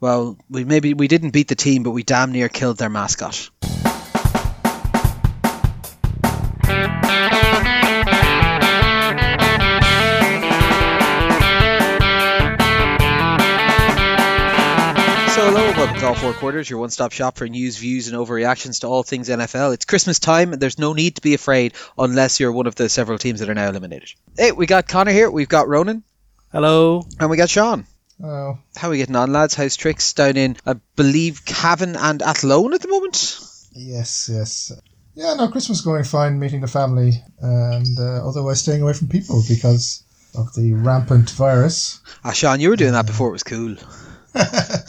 Well, we maybe we didn't beat the team, but we damn near killed their mascot. So hello, and welcome to All Four Quarters, your one-stop shop for news, views, and overreactions to all things NFL. It's Christmas time, and there's no need to be afraid unless you're one of the several teams that are now eliminated. Hey, we got Connor here, we've got Ronan, Hello. and we got Sean. Oh, How are we getting on, lads? How's tricks down in, I believe, Cavan and Athlone at the moment? yes, yes. Yeah, no, Christmas going fine, meeting the family, and uh, otherwise staying away from people because of the rampant virus. Ah, Sean, you were doing that before it was cool.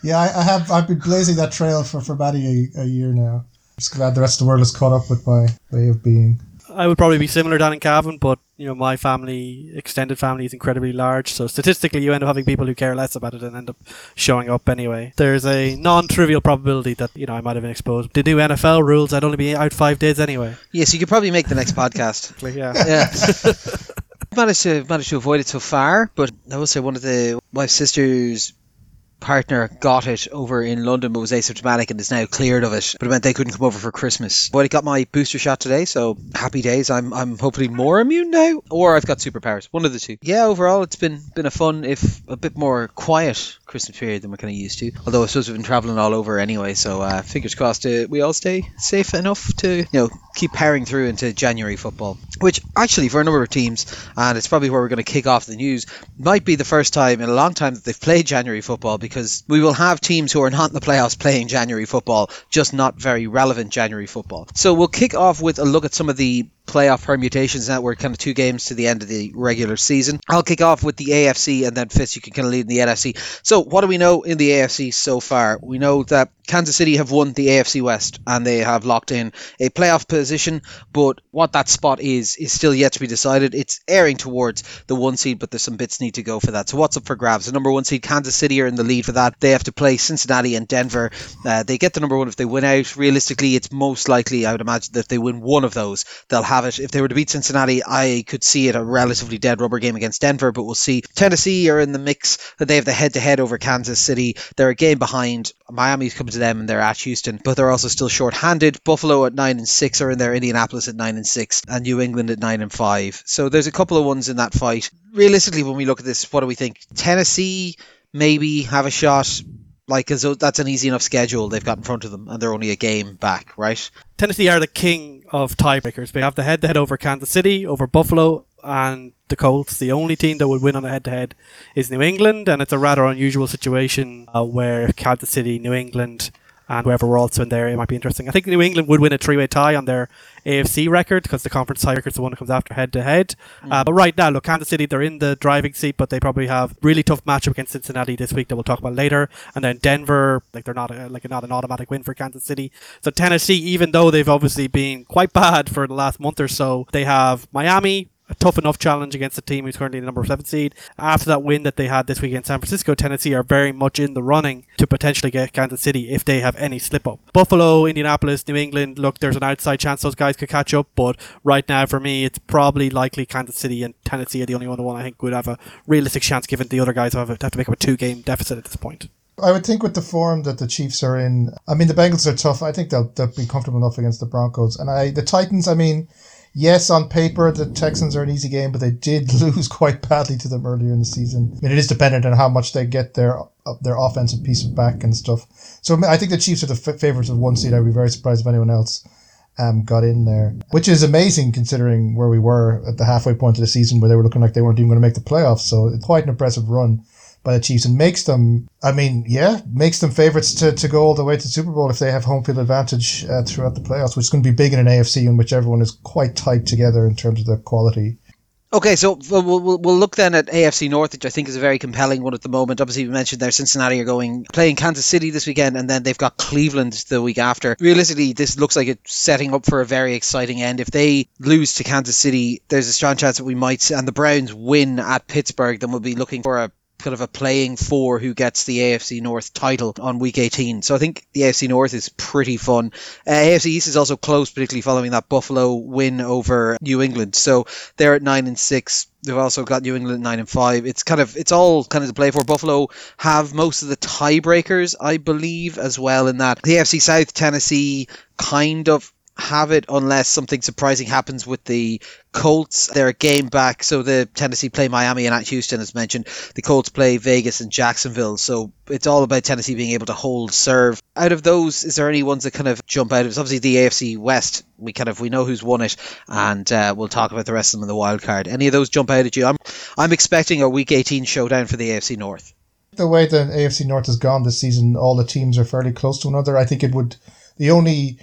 Yeah, I, I have. I've been blazing that trail for, for about a, a year now. Just glad the rest of the world has caught up with my way of being. I would probably be similar down in Cavan, but you know my family, extended family, is incredibly large. So statistically, you end up having people who care less about it and end up showing up anyway. There's a non-trivial probability that you know I might have been exposed. The new NFL rules, I'd only be out five days anyway. Yes, you could probably make the next podcast. Like, yeah. Yeah. managed to managed to avoid it so far, but I will say one of the my sister's partner got it over in London but was asymptomatic and is now cleared of it. But it meant they couldn't come over for Christmas. But I got my booster shot today, so happy days. I'm I'm hopefully more immune now. Or I've got superpowers. One of the two. Yeah, overall it's been been a fun if a bit more quiet Christmas period than we're kinda used to. Although I suppose we've been travelling all over anyway, so uh, fingers crossed uh, we all stay safe enough to you know keep powering through into January football. Which actually for a number of teams, and it's probably where we're going to kick off the news, might be the first time in a long time that they've played January football because we will have teams who are not in the playoffs playing January football, just not very relevant January football. So we'll kick off with a look at some of the playoff permutations now we're kind of two games to the end of the regular season. I'll kick off with the afc and then fitz you can kind of lead in the nfc so what do we know in the afc so far? We know that kansas city have won the afc west and they have locked in a playoff position but what that spot is is still yet to be decided. It's airing towards the one seed but there's some bits need to go for that. So what's up for grabs? The number one seed kansas city are in the lead for that. They have to play cincinnati and denver. Uh, they get the number one if they win out. Realistically it's most likely i would imagine that if they win one of those they'll have it. If they were to beat Cincinnati, I could see it a relatively dead rubber game against Denver, but we'll see. Tennessee are in the mix. They have the head to head over Kansas City. They're a game behind. Miami's coming to them and they're at Houston, but they're also still short handed. Buffalo at 9 and 6 are in there, Indianapolis at 9 and 6, and New England at 9 and 5. So there's a couple of ones in that fight. Realistically, when we look at this, what do we think? Tennessee maybe have a shot. Like, though that's an easy enough schedule they've got in front of them, and they're only a game back, right? Tennessee are the king of tiebreakers. They have the head-to-head over Kansas City, over Buffalo, and the Colts. The only team that would win on a head-to-head is New England, and it's a rather unusual situation uh, where Kansas City, New England, and whoever were also in there, it might be interesting. I think New England would win a three-way tie on their AFC record because the conference tie record is the one that comes after head-to-head. Uh, but right now, look, Kansas City, they're in the driving seat, but they probably have really tough matchup against Cincinnati this week that we'll talk about later. And then Denver, like they're not a, like not an automatic win for Kansas City. So Tennessee, even though they've obviously been quite bad for the last month or so, they have Miami, a tough enough challenge against a team who's currently the number seven seed. After that win that they had this week in San Francisco, Tennessee are very much in the running to potentially get Kansas City if they have any slip up. Buffalo, Indianapolis, New England, look, there's an outside chance those guys could catch up, but right now for me, it's probably likely Kansas City and Tennessee are the only one, the one I think would have a realistic chance given the other guys have, have to make up a two game deficit at this point. I would think with the form that the Chiefs are in, I mean the Bengals are tough. I think they'll they'll be comfortable enough against the Broncos, and I the Titans. I mean, yes, on paper the Texans are an easy game, but they did lose quite badly to them earlier in the season. I mean, it is dependent on how much they get their their offensive piece back and stuff. So I think the Chiefs are the f- favorites of one seed. I'd be very surprised if anyone else um, got in there, which is amazing considering where we were at the halfway point of the season, where they were looking like they weren't even going to make the playoffs. So it's quite an impressive run by the Chiefs and makes them, I mean, yeah, makes them favourites to, to go all the way to the Super Bowl if they have home field advantage uh, throughout the playoffs, which is going to be big in an AFC in which everyone is quite tight together in terms of their quality. Okay, so we'll, we'll, we'll look then at AFC North, which I think is a very compelling one at the moment. Obviously, we mentioned there Cincinnati are going playing Kansas City this weekend, and then they've got Cleveland the week after. Realistically, this looks like it's setting up for a very exciting end. If they lose to Kansas City, there's a strong chance that we might, and the Browns win at Pittsburgh, then we'll be looking for a kind of a playing for who gets the AFC North title on week 18. So I think the AFC North is pretty fun. Uh, AFC East is also close, particularly following that Buffalo win over New England. So they're at nine and six. They've also got New England nine and five. It's kind of it's all kind of to play for. Buffalo have most of the tiebreakers, I believe, as well. In that the AFC South, Tennessee kind of have it unless something surprising happens with the Colts. They're a game back, so the Tennessee play Miami and at Houston, as mentioned. The Colts play Vegas and Jacksonville, so it's all about Tennessee being able to hold serve. Out of those, is there any ones that kind of jump out? It's obviously the AFC West. We kind of we know who's won it, and uh, we'll talk about the rest of them in the wild card. Any of those jump out at you? I'm I'm expecting a Week 18 showdown for the AFC North. The way the AFC North has gone this season, all the teams are fairly close to another. I think it would the only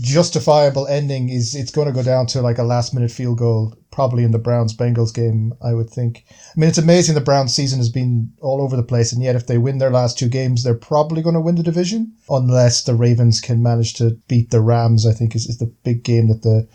justifiable ending is it's going to go down to like a last minute field goal, probably in the Browns Bengals game, I would think. I mean, it's amazing the Browns season has been all over the place, and yet if they win their last two games, they're probably going to win the division, unless the Ravens can manage to beat the Rams. I think is, is the big game that the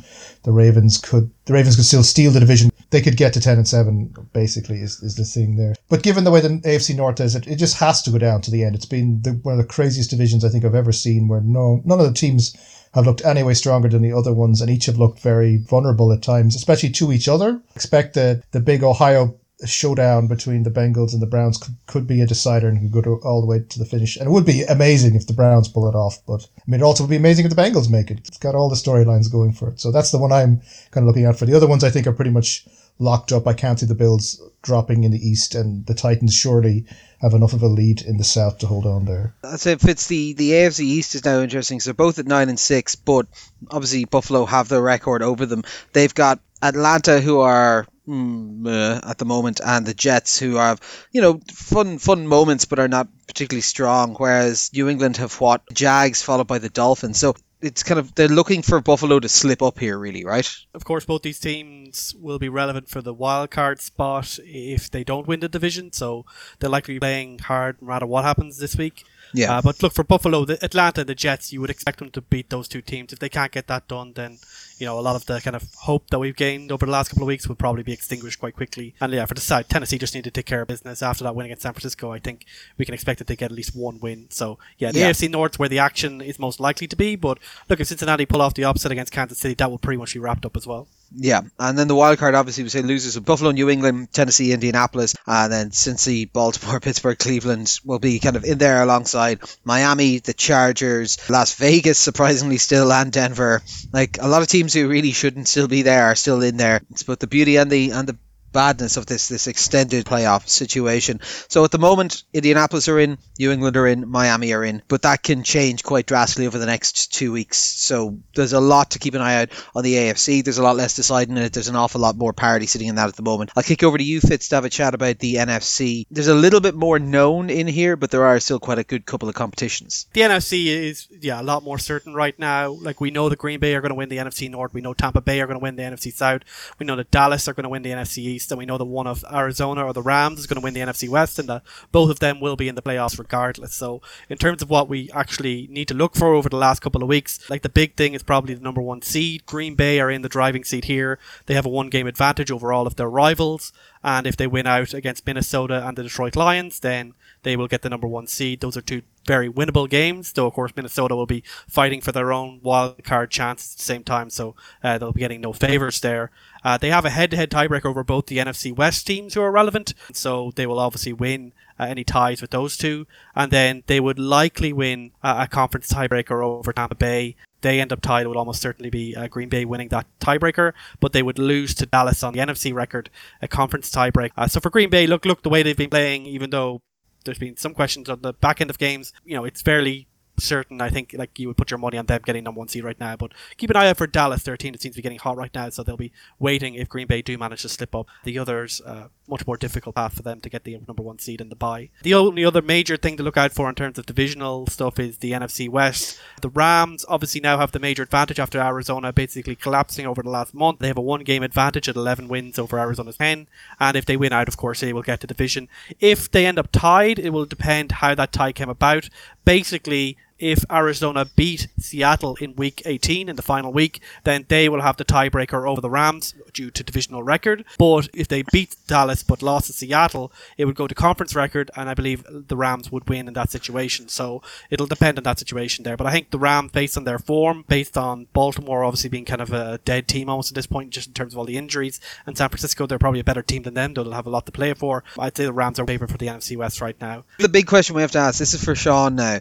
the Ravens could the Ravens could still steal the division. They could get to ten and seven, basically, is, is the thing there. But given the way the AFC North is, it, it just has to go down to the end. It's been the, one of the craziest divisions I think I've ever seen, where no none of the teams have looked anyway stronger than the other ones, and each have looked very vulnerable at times, especially to each other. Expect the the big Ohio showdown between the Bengals and the Browns could, could be a decider and could go to, all the way to the finish. And it would be amazing if the Browns pull it off. But I mean, it also would be amazing if the Bengals make it. It's got all the storylines going for it. So that's the one I'm kind of looking out for. The other ones I think are pretty much locked up. I can't see the Bills dropping in the East, and the Titans surely have enough of a lead in the South to hold on there. That's it. Fitz the the AFC East is now interesting. So both at nine and six, but obviously Buffalo have the record over them. They've got Atlanta, who are mm, uh, at the moment, and the Jets, who have you know fun fun moments, but are not particularly strong. Whereas New England have what Jags, followed by the Dolphins. So it's kind of they're looking for Buffalo to slip up here, really, right? Of course, both these teams will be relevant for the wild card spot if they don't win the division, so they're likely playing hard no matter what happens this week. Yeah. Uh, but look for Buffalo, the Atlanta, the Jets. You would expect them to beat those two teams. If they can't get that done, then you know a lot of the kind of hope that we've gained over the last couple of weeks will probably be extinguished quite quickly. And yeah, for the side, Tennessee just need to take care of business after that win against San Francisco. I think we can expect that they get at least one win. So yeah, the Yeah. AFC North where the action is most likely to be. But look, if Cincinnati pull off the upset against Kansas City, that will pretty much be wrapped up as well. Yeah, and then the wild card obviously we say losers of Buffalo, New England, Tennessee, Indianapolis, and then Cincy, Baltimore, Pittsburgh, Cleveland will be kind of in there alongside Miami, the Chargers, Las Vegas, surprisingly still, and Denver. Like a lot of teams who really shouldn't still be there are still in there. It's both the beauty and the and the badness of this this extended playoff situation. So at the moment, Indianapolis are in, New England are in, Miami are in, but that can change quite drastically over the next two weeks. So there's a lot to keep an eye out on the AFC. There's a lot less deciding in it. There's an awful lot more parity sitting in that at the moment. I'll kick over to you, Fitz, to have a chat about the NFC. There's a little bit more known in here, but there are still quite a good couple of competitions. The NFC is yeah a lot more certain right now. Like we know the Green Bay are going to win the NFC North. We know Tampa Bay are going to win the NFC South. We know that Dallas are going to win the NFC East, and we know that one of Arizona or the Rams is going to win the NFC West, and that both of them will be in the playoffs regardless. So in terms of what we actually need to look for over the last couple of weeks, like the big thing is probably the number one seed. Green Bay are in the driving seat here. They have a one game advantage over all of their rivals. And if they win out against Minnesota and the Detroit Lions, then they will get the number one seed. Those are two very winnable games, though of course Minnesota will be fighting for their own wild card chance at the same time, so uh, they'll be getting no favors there. Uh, they have a head-to-head tiebreaker over both the NFC West teams who are relevant, so they will obviously win uh, any ties with those two, and then they would likely win a conference tiebreaker over Tampa Bay. They end up tied. It would almost certainly be uh, Green Bay winning that tiebreaker, but they would lose to Dallas on the NFC record, a conference tiebreak. Uh, so for Green Bay, look, look the way they've been playing, even though there's been some questions on the back end of games. You know, it's fairly certain. I think like you would put your money on them getting number one seed right now. But keep an eye out for Dallas. Their team that seems to be getting hot right now, so they'll be waiting if Green Bay do manage to slip up. The others, uh, much more difficult path for them to get the number one seed in the bye. The only other major thing to look out for in terms of divisional stuff is the NFC West. The Rams obviously now have the major advantage after Arizona basically collapsing over the last month. They have a one game advantage at 11 wins over Arizona's 10, and if they win out, of course, they will get the division. If they end up tied, it will depend how that tie came about. Basically, if Arizona beat Seattle in week 18 in the final week, then they will have the tiebreaker over the Rams due to divisional record. But if they beat Dallas but lost to Seattle, it would go to conference record, and I believe the Rams would win in that situation. So it'll depend on that situation there. But I think the Rams, based on their form, based on Baltimore obviously being kind of a dead team almost at this point, just in terms of all the injuries, and San Francisco, they're probably a better team than them, though they'll have a lot to play for. I'd say the Rams are favourite for the NFC West right now. The big question we have to ask this is for Sean now.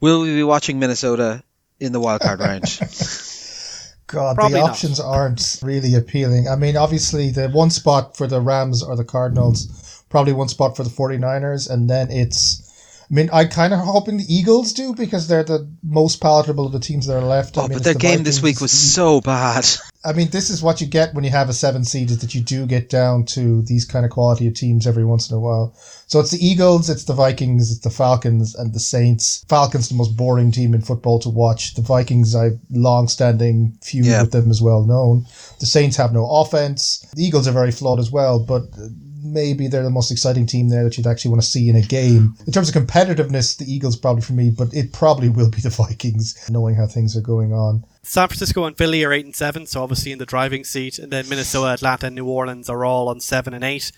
Will we be watching Minnesota in the wildcard round? God, Probably the not. options aren't really appealing. I mean, obviously, the one spot for the Rams or the Cardinals, probably one spot for the 49ers, and then it's. I mean, I kind of hoping the Eagles do because they're the most palatable of the teams that are left. I Oh, mean, but their the game this week was so bad. I mean, this is what you get when you have a seven seed is that you do get down to these kind of quality of teams every once in a while. So it's the Eagles, it's the Vikings, it's the Falcons, and the Saints. Falcons the most boring team in football to watch. The Vikings, I've long-standing feud Yeah. with them as well known. The Saints have no offense. The Eagles are very flawed as well, but maybe they're the most exciting team there that you'd actually want to see in a game. In terms of competitiveness, the Eagles probably for me, but it probably will be the Vikings, knowing how things are going on. San Francisco and Philly are eight and seven, so obviously in the driving seat, and then Minnesota, Atlanta, and New Orleans are all on seven and eight.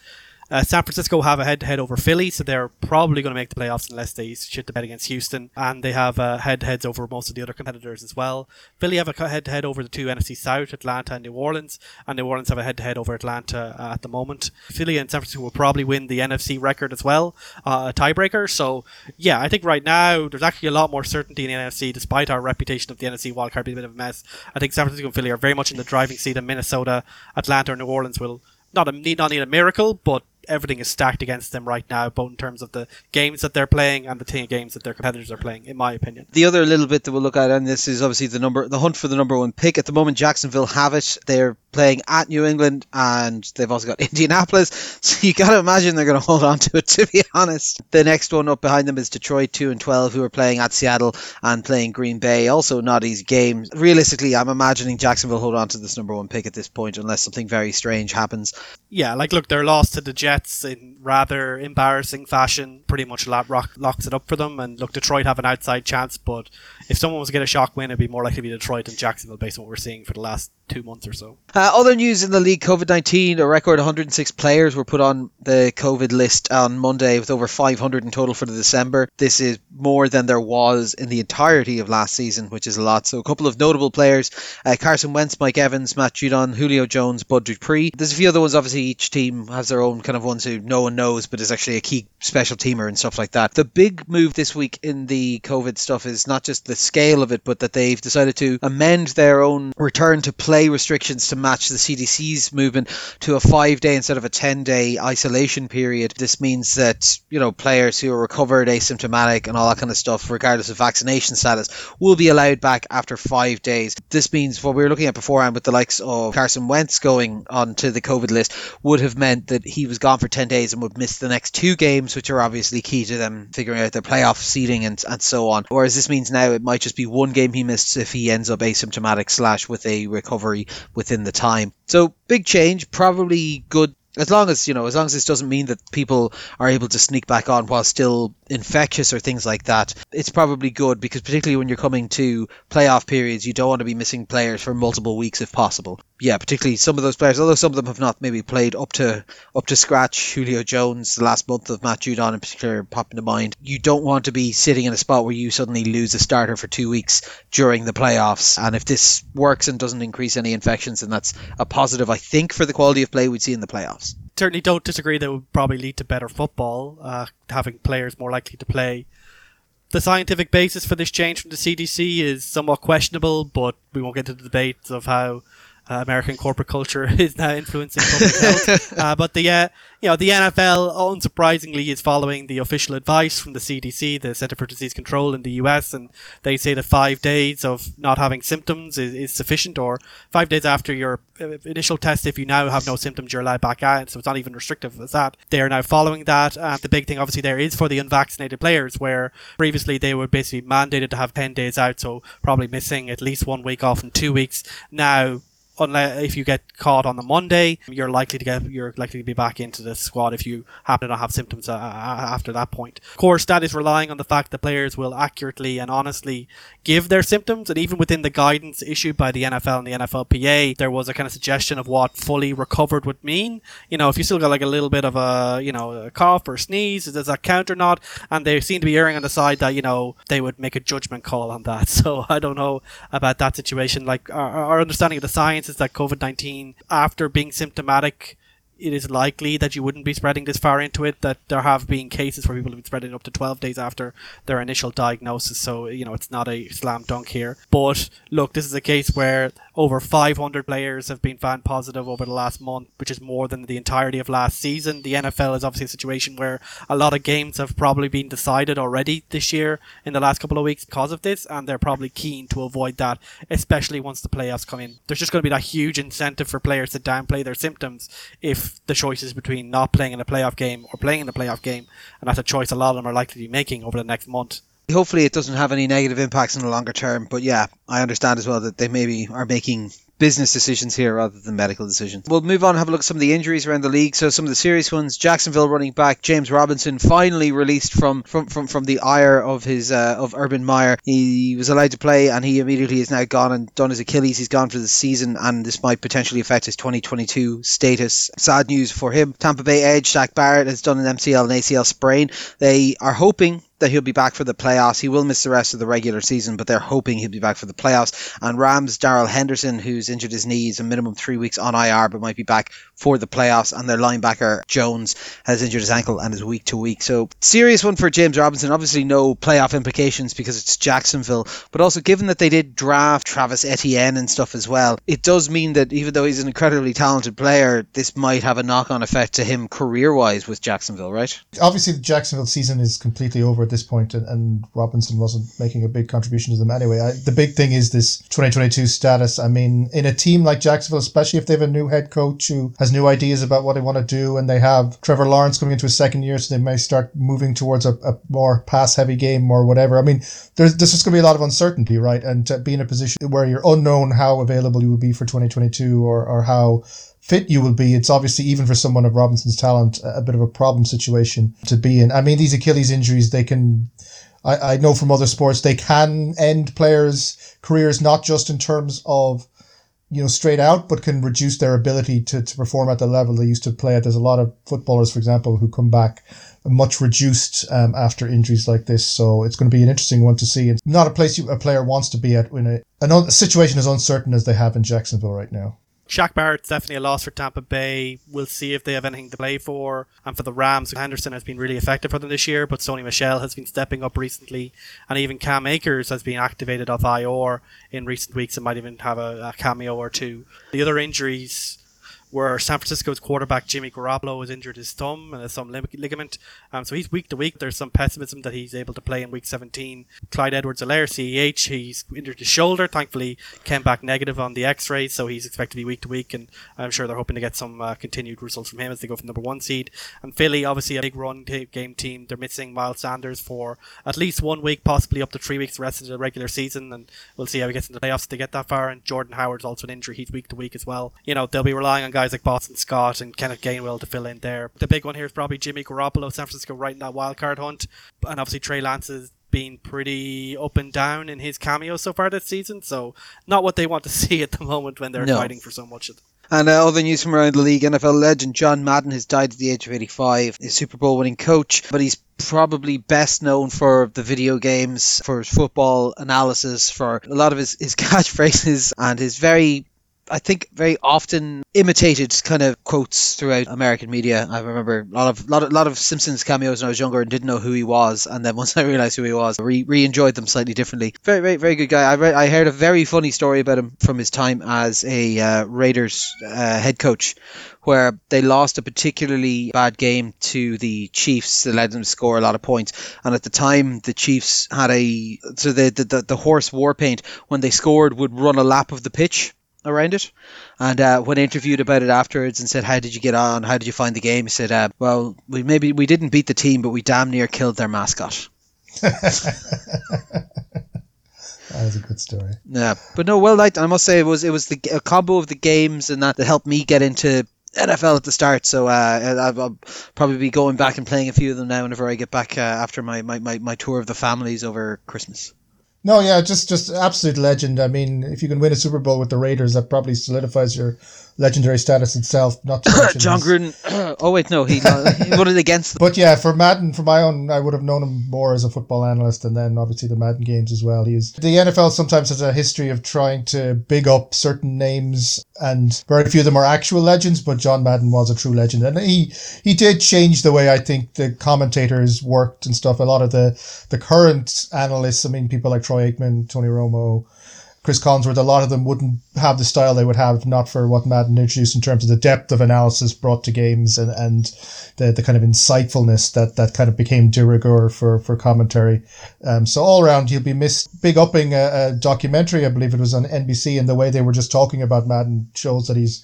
Uh, San Francisco have a head-to-head over Philly, so they're probably going to make the playoffs unless they shit the bed against Houston. And they have uh, head-to-heads over most of the other competitors as well. Philly have a head-to-head over the two NFC South, Atlanta and New Orleans, and New Orleans have a head-to-head over Atlanta uh, at the moment. Philly and San Francisco will probably win the NFC record as well, uh, a tiebreaker. So yeah, I think right now there's actually a lot more certainty in the NFC, despite our reputation of the NFC wildcard being a bit of a mess. I think San Francisco and Philly are very much in the driving seat, and Minnesota, Atlanta, and New Orleans will not a, need not need a miracle, but everything is stacked against them right now, both in terms of the games that they're playing and the team games that their competitors are playing. In my opinion, The other little bit that we'll look at, and this is obviously the number, the hunt for the number one pick at the moment. Jacksonville have it. They're playing at New England, and they've also got Indianapolis. So you got to imagine they're going to hold on to it. To be honest, the next one up behind them is Detroit, two and twelve, who are playing at Seattle and playing Green Bay. Also, not easy games. Realistically, I'm imagining Jacksonville hold on to this number one pick at this point, unless something very strange happens. yeah, like look, their loss to the Jets in rather embarrassing fashion pretty much lock, rock, locks it up for them. And look, Detroit have an outside chance, but if someone was to get a shock win, it'd be more likely to be Detroit than Jacksonville, based on what we're seeing for the last two months or so. Uh, other news in the league COVID 19, a record 106 players were put on the COVID list on Monday, with over 500 in total for the December. This is more than there was in the entirety of last season, which is a lot. So, a couple of notable players uh, Carson Wentz, Mike Evans, Matt Judon, Julio Jones, Bud Dupree. There's a few other ones, obviously, each team has their own kind of ones who no one knows, but is actually a key special teamer and stuff like that. The big move this week in the COVID stuff is not just the scale of it, but that they've decided to amend their own return to play restrictions to match the CDC's movement to a five day instead of a 10 day isolation period. This means that, you know, players who are recovered, asymptomatic, and all that kind of stuff, regardless of vaccination status, will be allowed back after five days. This means what we were looking at beforehand with the likes of Carson Wentz going onto the COVID list would have meant that he was gone for 10 days and would miss the next two games, which are obviously key to them figuring out their playoff seeding and, and so on. Whereas this means now it might just be one game he missed if he ends up asymptomatic slash with a recovery within the time. So big change, probably good as long as you know as long as this doesn't mean that people are able to sneak back on while still infectious or things like that it's probably good because particularly when you're coming to playoff periods you don't want to be missing players for multiple weeks if possible. Yeah particularly some of those players although some of them have not maybe played up to up to scratch. Julio Jones the last month of Matt Judon in particular popping to mind. You don't want to be sitting in a spot where you suddenly lose a starter for two weeks during the playoffs. And if this works and doesn't increase any infections then that's a positive I think for the quality of play we'd see in the playoffs Certainly don't disagree that would probably lead to better football, uh, having players more likely to play. The scientific basis for this change from the CDC is somewhat questionable, but we won't get into the debates of how uh, American corporate culture is now influencing public health. Uh, but the uh, you know the NFL, unsurprisingly, is following the official advice from the CDC, the Center for Disease Control in the US, and they say that five days of not having symptoms is, is sufficient, or five days after your uh, initial test, if you now have no symptoms, you're allowed back out. So it's not even restrictive as that. They are now following that. And the big thing, obviously, there is for the unvaccinated players, where previously they were basically mandated to have 10 days out, so probably missing at least one week off in two weeks. Now, unless if you get caught on the Monday, you're likely to get you're likely to be back into the squad if you happen to not have symptoms uh, after that point. Of course, that is relying on the fact that players will accurately and honestly give their symptoms, and even within the guidance issued by the NFL and the NFLPA, there was a kind of suggestion of what fully recovered would mean. You know, if you still got like a little bit of a you know a cough or sneeze, does that count or not? And they seem to be erring on the side that you know they would make a judgment call on that. So I don't know about that situation. Like our, our understanding of the science that COVID nineteen, after being symptomatic, it is likely that you wouldn't be spreading this far into it. That there have been cases where people have been spreading up to 12 days after their initial diagnosis. So, you know, it's not a slam dunk here. But look, this is a case where over 500 players have been found positive over the last month, which is more than the entirety of last season. The NFL is obviously a situation where a lot of games have probably been decided already this year in the last couple of weeks because of this, and they're probably keen to avoid that, especially once the playoffs come in. There's just going to be that huge incentive for players to downplay their symptoms if the choice is between not playing in a playoff game or playing in a playoff game, and that's a choice a lot of them are likely to be making over the next month hopefully it doesn't have any negative impacts in the longer term. But yeah, I understand as well that they maybe are making business decisions here rather than medical decisions. We'll move on and have a look at some of the injuries around the league. So some of the serious ones: Jacksonville running back James Robinson finally released from from from, from the ire of his uh, of Urban Meyer. He was allowed to play, and he immediately is now gone and done his Achilles. He's gone for the season, and this might potentially affect his 2022 status. Sad news for him. Tampa Bay edge Shaq Barrett has done an MCL and ACL sprain. They are hoping that he'll be back for the playoffs. He will miss the rest of the regular season, but they're hoping he'll be back for the playoffs. And Rams Darrell Henderson, who's injured his knees, a minimum three weeks on IR, but might be back for the playoffs. And their linebacker Jones has injured his ankle and is week to week. So serious one for James Robinson. Obviously, no playoff implications because it's Jacksonville, but also given that they did draft Travis Etienne and stuff as well, it does mean that even though he's an incredibly talented player, this might have a knock-on effect to him career-wise with Jacksonville, right? Obviously, the Jacksonville season is completely over this point, and, and Robinson wasn't making a big contribution to them anyway. I, the big thing is this 2022 status. I mean, in a team like Jacksonville, especially if they have a new head coach who has new ideas about what they want to do, and they have Trevor Lawrence coming into his second year, so they may start moving towards a, a more pass heavy game or whatever. I mean, there's, there's just going to be a lot of uncertainty, right? And to be in a position where you're unknown how available you will be for 2022 or, or how fit you will be. It's obviously even for someone of Robinson's talent a bit of a problem situation to be in. I mean, these Achilles injuries they can. I, I know from other sports they can end players' careers not just in terms of you know straight out, but can reduce their ability to, to perform at the level they used to play at. There's a lot of footballers, for example, who come back much reduced um, after injuries like this. So it's going to be an interesting one to see. It's not a place you, a player wants to be at when a, a situation as uncertain as they have in Jacksonville right now. Shaq Barrett's definitely a loss for Tampa Bay. We'll see if they have anything to play for. And for the Rams, Henderson has been really effective for them this year, but Sony Michel has been stepping up recently. And even Cam Akers has been activated off IR in recent weeks and might even have a, a cameo or two. The other injuries where San Francisco's quarterback Jimmy Garoppolo has injured his thumb and his thumb ligament. Um, so he's week to week. There's some pessimism that he's able to play in week 17. Clyde Edwards-Helaire, CEH, he's injured his shoulder. Thankfully, came back negative on the x-ray, so he's expected to be week to week, and I'm sure they're hoping to get some uh, continued results from him as they go from number one seed. And Philly, obviously a big run game team. They're missing Miles Sanders for at least one week, possibly up to three weeks the rest of the regular season, and we'll see how he gets in the playoffs to get that far. And Jordan Howard's also an injury. He's week to week as well. You know, they'll be relying on guys guys like Boston Scott and Kenneth Gainwell to fill in there. The big one here is probably Jimmy Garoppolo, San Francisco right in that wild card hunt, and obviously Trey Lance has been pretty up and down in his cameo so far this season. So not what they want to see at the moment when they're no. fighting for so much. And uh, other news from around the league, NFL legend John Madden has died at the age of 85. He's a Super Bowl winning coach, but he's probably best known for the video games, for his football analysis, for a lot of his, his catchphrases, and his very I think very often imitated kind of quotes throughout American media. I remember a lot of lot of, lot of Simpsons cameos when I was younger and didn't know who he was, and then once I realized who he was, re, re enjoyed them slightly differently. Very very very good guy. I I heard a very funny story about him from his time as a uh, Raiders uh, head coach, where they lost a particularly bad game to the Chiefs that led them to score a lot of points. And at the time, the Chiefs had a so the the, the, the horse Warpaint when they scored would run a lap of the pitch around it. And uh, when interviewed about it afterwards and said, "How did you get on? How did you find the game?" He said, uh, "Well, we maybe we didn't beat the team, but we damn near killed their mascot." that was a good story. Yeah, but no, well, like I must say, it was it was the a combo of the games and that that helped me get into NFL at the start. So uh, I'll probably be going back and playing a few of them now whenever I get back uh, after my, my, my, my tour of the families over Christmas. No, yeah, just just absolute legend. I mean, if you can win a Super Bowl with the Raiders, that probably solidifies your legendary status itself. Not Jon Gruden. oh wait, no, he, he voted against. Them. But yeah, for Madden, for my own, I would have known him more as a football analyst, and then obviously the Madden games as well. He's the NFL sometimes has a history of trying to big up certain names, and very few of them are actual legends. But John Madden was a true legend, and he he did change the way I think the commentators worked and stuff. A lot of the the current analysts, I mean, people like Troy Aikman, Tony Romo. Cris Collinsworth, a lot of them wouldn't have the style they would have not for what Madden introduced in terms of the depth of analysis brought to games and, and the, the kind of insightfulness that, that kind of became de rigueur for, for commentary. Um, so all around, he'll be missed. Big upping a, a documentary, I believe it was on NBC, and the way they were just talking about Madden shows that he's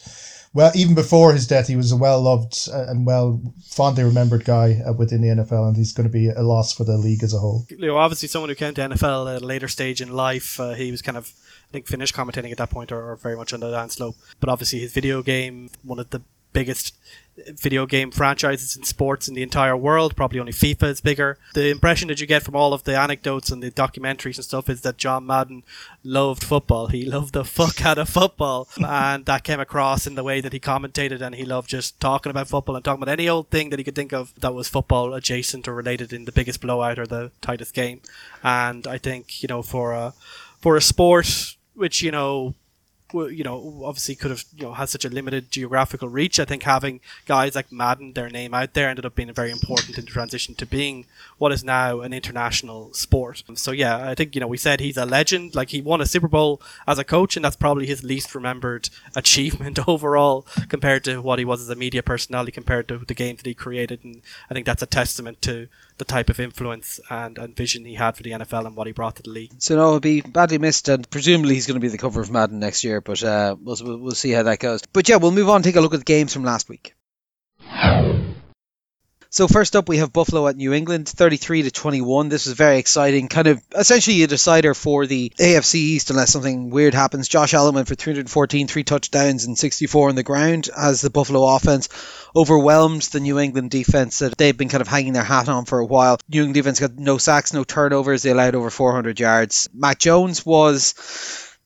well, even before his death, he was a well loved and well fondly remembered guy uh, within the NFL, and he's going to be a loss for the league as a whole. Know, obviously, someone who came to NFL at a later stage in life, uh, he was kind of, I think, finished commentating at that point or, or very much on the down slope. But obviously, his video game, one of the biggest video game franchises in sports in the entire world. Probably only FIFA is bigger. The impression that you get from all of the anecdotes and the documentaries and stuff is that John Madden loved football. He loved the fuck out of football, and that came across in the way that he commentated. And he loved just talking about football and talking about any old thing that he could think of that was football adjacent or related in the biggest blowout or the tightest game. And I think you know for a for a sport which you know you know, obviously could have, you know, had such a limited geographical reach. I think having guys like Madden, their name out there, ended up being very important in the transition to being what is now an international sport. So yeah, I think you know we said he's a legend. Like he won a Super Bowl as a coach, and that's probably his least remembered achievement overall compared to what he was as a media personality, compared to the games that he created. And I think that's a testament to the type of influence and, and vision he had for the NFL and what he brought to the league. So no, he'll be badly missed, and presumably he's going to be the cover of Madden next year. But uh, we'll, we'll see how that goes. But yeah, we'll move on take a look at the games from last week. So first up, we have Buffalo at New England, 33 to 21. This was very exciting, kind of essentially a decider for the AFC East, unless something weird happens. Josh Allen went for 314, three touchdowns and 64 on the ground, as the Buffalo offense overwhelmed the New England defense that they've been kind of hanging their hat on for a while. New England defense got no sacks, no turnovers. They allowed over 400 yards. Mac Jones was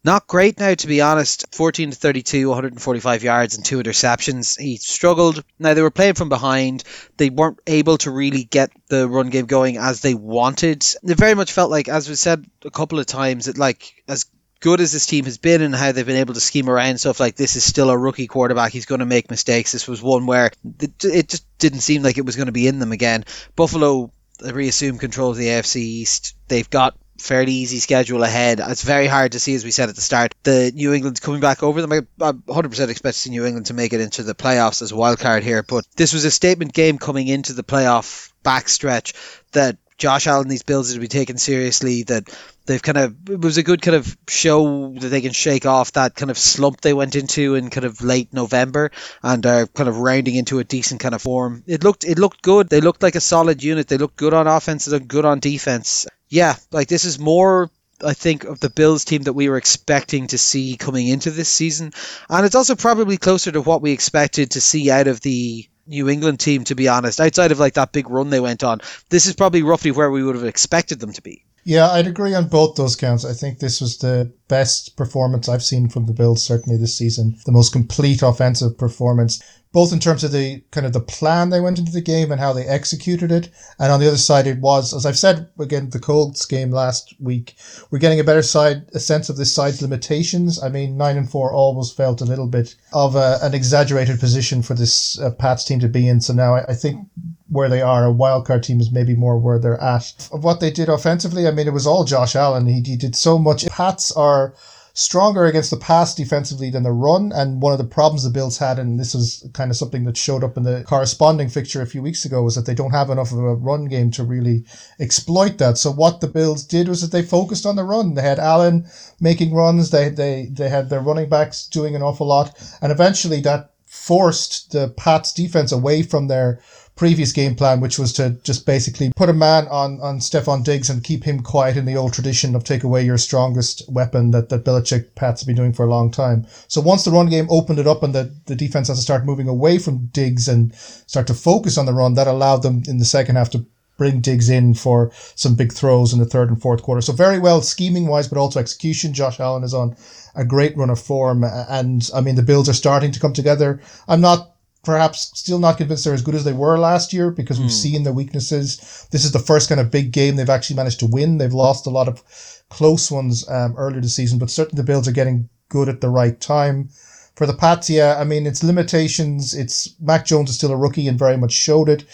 not great now, to be honest. 14 to 32, 145 yards and two interceptions. He struggled. Now, they were playing from behind. They weren't able to really get the run game going as they wanted. It very much felt like, as we said a couple of times, that like as good as this team has been and how they've been able to scheme around stuff like this is still a rookie quarterback. He's going to make mistakes. This was one where it just didn't seem like it was going to be in them again. Buffalo reassumed control of the AFC East. They've got fairly easy schedule ahead. It's very hard to see, as we said at the start, the New England's coming back over them. I, 100% expect to see New England to make it into the playoffs as a wild card here, but this was a statement game coming into the playoff backstretch that Josh Allen, these Bills, are to be taken seriously. That they've kind of it was a good kind of show that they can shake off that kind of slump they went into in kind of late November and are kind of rounding into a decent kind of form. It looked it looked good. They looked like a solid unit. They looked good on offense. They looked good on defense yeah, like this is more I think of the Bills team that we were expecting to see coming into this season, and it's also probably closer to what we expected to see out of the New England team. To be honest, outside of like that big run they went on, this is probably roughly where we would have expected them to be. Yeah, I'd agree on both those counts. I think this was the best performance I've seen from the Bills certainly this season. The most complete offensive performance both in terms of the kind of the plan they went into the game and how they executed it. And on the other side, it was, as I've said again, the Colts game last week, we're getting a better side, a sense of this side's limitations. I mean, nine and four always felt a little bit of a, an exaggerated position for this uh, Pats team to be in. So now I, I think where they are, a wildcard team is maybe more where they're at. Of what they did offensively, I mean, it was all Josh Allen. He, he did so much. Pats are stronger against the pass defensively than the run. And one of the problems the Bills had, and this was kind of something that showed up in the corresponding fixture a few weeks ago, was that they don't have enough of a run game to really exploit that. So what the Bills did was that they focused on the run. They had Allen making runs. They they they had their running backs doing an awful lot, and eventually that forced the Pats defense away from their previous game plan, which was to just basically put a man on, on Stefon Diggs and keep him quiet in the old tradition of take away your strongest weapon that, that Belichick Pats been doing for a long time. So once the run game opened it up and the, the defense has to start moving away from Diggs and start to focus on the run, that allowed them in the second half to bring Diggs in for some big throws in the third and fourth quarter. So very well scheming wise, but also execution. Josh Allen is on a great run of form. And I mean, the Bills are starting to come together. I'm not perhaps still not convinced they're as good as they were last year because we've mm. seen their weaknesses. This is the first kind of big game they've actually managed to win. They've lost a lot of close ones um, earlier this season, but certainly the Bills are getting good at the right time. For the Pats, yeah, I mean, it's limitations. It's Mac Jones is still a rookie and very much showed it.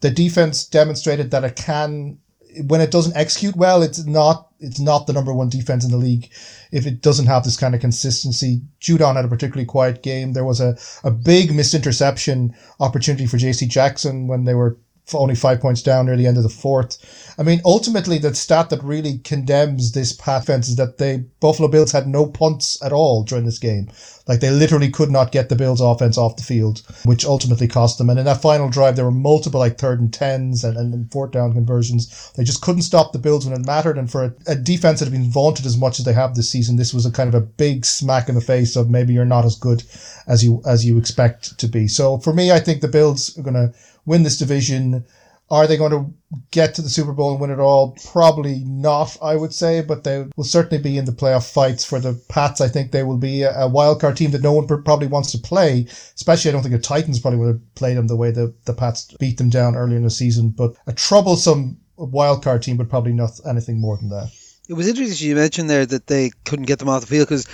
The defense demonstrated that it can when it doesn't execute well, it's not it's not the number one defense in the league if it doesn't have this kind of consistency. Judon had a particularly quiet game. There was a, a big missed interception opportunity for JC Jackson when they were only five points down near the end of the fourth. I mean, ultimately, the stat that really condemns this Pats defense is that the Buffalo Bills had no punts at all during this game. Like they literally could not get the Bills offense off the field, which ultimately cost them. And in that final drive, there were multiple like third and tens and, and fourth down conversions. They just couldn't stop the Bills when it mattered. And for a, a defense that had been vaunted as much as they have this season, this was a kind of a big smack in the face of maybe you're not as good as you as you expect to be. So for me, I think the Bills are going to win this division. Are they going to get to the Super Bowl and win it all? Probably not, I would say, but they will certainly be in the playoff fights for the Pats. I think they will be a, a wild card team that no one probably wants to play. Especially, I don't think the Titans probably would have played them the way the, the Pats beat them down earlier in the season. But a troublesome wild card team, but probably not anything more than that. It was interesting you mentioned there that they couldn't get them off the field because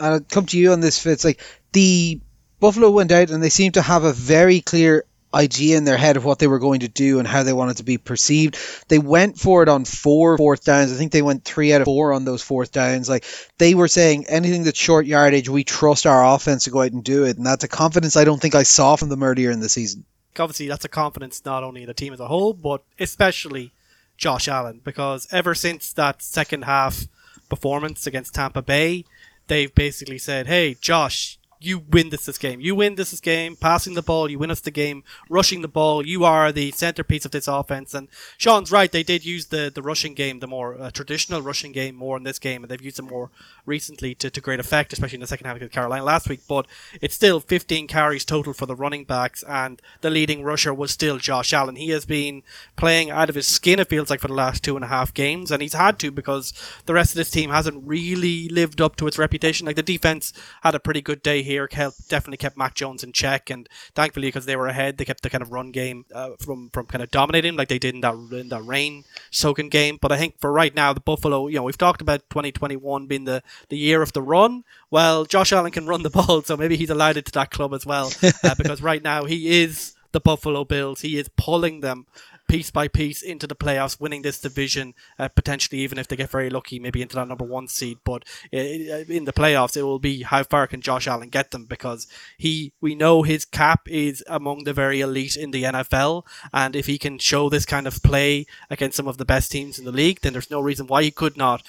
I'll come to you on this, Fitz. Like the Buffalo went out and they seemed to have a very clear idea in their head of what they were going to do and how they wanted to be perceived. They went for it on four fourth downs. I think they went three out of four on those fourth downs. Like they were saying, anything that's short yardage, we trust our offense to go out and do it. And that's a confidence I don't think I saw from them earlier in the season. Obviously, that's a confidence not only in the team as a whole, but especially Josh Allen, because ever since that second half performance against Tampa Bay, they've basically said, "Hey, Josh, you win this, this game. You win this, this game. Passing the ball, you win us the game. Rushing the ball, you are the centerpiece of this offense. And Sean's right. They did use the, the rushing game, the more uh, traditional rushing game, more in this game, and they've used it more recently to, to great effect, especially in the second half against Carolina last week. But it's still 15 carries total for the running backs, and the leading rusher was still Josh Allen. He has been playing out of his skin. It feels like for the last two and a half games, and he's had to because the rest of this team hasn't really lived up to its reputation. Like the defense had a pretty good day here. Helped, definitely kept Mac Jones in check, and thankfully because they were ahead, they kept the kind of run game uh, from from kind of dominating like they did in that in that rain soaking game. But I think for right now, the Buffalo, you know, we've talked about 2021 being the the year of the run. Well, Josh Allen can run the ball, so maybe he's allowed into that club as well, uh, because right now he is the Buffalo Bills. He is pulling them piece by piece into the playoffs, winning this division, uh, potentially even if they get very lucky, maybe into that number one seed. But uh, in the playoffs, it will be how far can Josh Allen get them because he, we know his cap is among the very elite in the NFL, and if he can show this kind of play against some of the best teams in the league, then there's no reason why he could not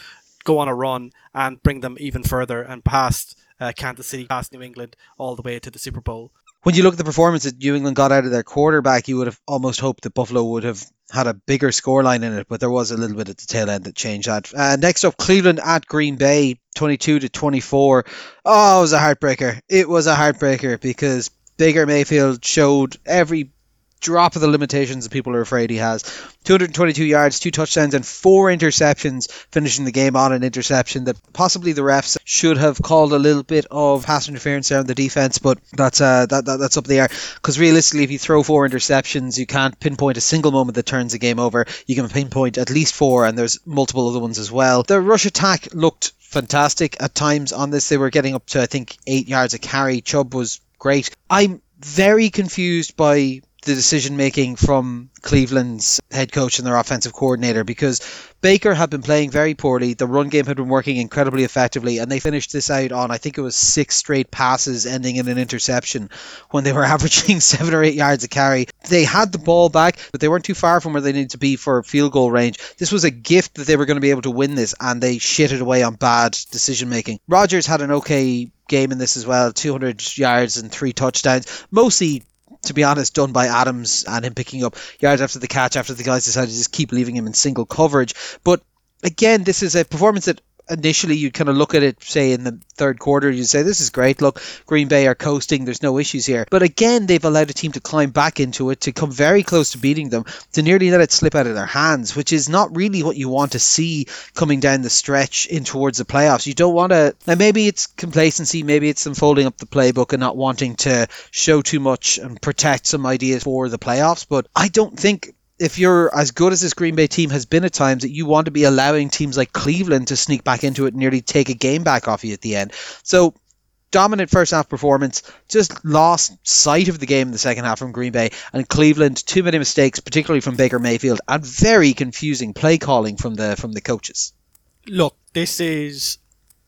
go on a run and bring them even further and past uh, Kansas City, past New England, all the way to the Super Bowl when you look at the performance that New England got out of their quarterback, you would have almost hoped that Buffalo would have had a bigger scoreline in it, but there was a little bit at the tail end that changed that. Uh, next up, Cleveland at Green Bay, 22 to 24. Oh, it was a heartbreaker. It was a heartbreaker because Baker Mayfield showed every drop of the limitations that people are afraid he has. 222 yards, two touchdowns, and four interceptions, finishing the game on an interception that possibly the refs should have called a little bit of pass interference there on the defense, but that's uh, that, that that's up the air. Because realistically, if you throw four interceptions, you can't pinpoint a single moment that turns the game over. You can pinpoint at least four, and there's multiple other ones as well. The rush attack looked fantastic at times on this. They were getting up to I think eight yards a carry. Chubb was great. I'm very confused by the decision making from Cleveland's head coach and their offensive coordinator because Baker had been playing very poorly. The run game had been working incredibly effectively, and they finished this out on I think it was six straight passes ending in an interception when they were averaging seven or eight yards a carry. They had the ball back, but they weren't too far from where they needed to be for field goal range. This was a gift that they were going to be able to win this, and they shitted away on bad decision making. Rodgers had an okay game in this as well 200 yards and three touchdowns mostly to be honest, done by Adams and him picking up yards after the catch after the guys decided to just keep leaving him in single coverage. But again, this is a performance that initially you'd kind of look at it, say in the third quarter, you'd say, This is great. Look, Green Bay are coasting. There's no issues here. But again, they've allowed a team to climb back into it, to come very close to beating them, to nearly let it slip out of their hands, which is not really what you want to see coming down the stretch in towards the playoffs. You don't want to. Now, maybe it's complacency, maybe it's them folding up the playbook and not wanting to show too much and protect some ideas for the playoffs. But I don't think if you're as good as this Green Bay team has been at times, that you want to be allowing teams like Cleveland to sneak back into it and nearly take a game back off you at the end. So dominant first half performance, just lost sight of the game in the second half from Green Bay and Cleveland. Too many mistakes, particularly from Baker Mayfield, and very confusing play calling from the from the coaches. Look, this is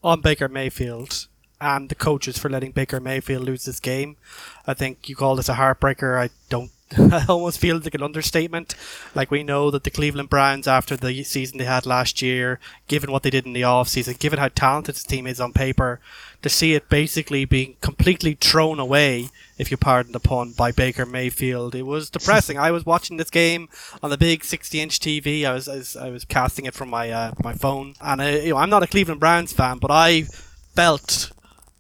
on Baker Mayfield and the coaches for letting Baker Mayfield lose this game. I think you call this a heartbreaker. I don't I almost feel like an understatement. Like we know that the Cleveland Browns, after the season they had last year, given what they did in the off season, given how talented this team is on paper, to see it basically being completely thrown away, if you pardon the pun, by Baker Mayfield, it was depressing. I was watching this game on the big 60-inch TV. I was, I was I was casting it from my uh, my phone, and I, uh, you know I'm not a Cleveland Browns fan, but I felt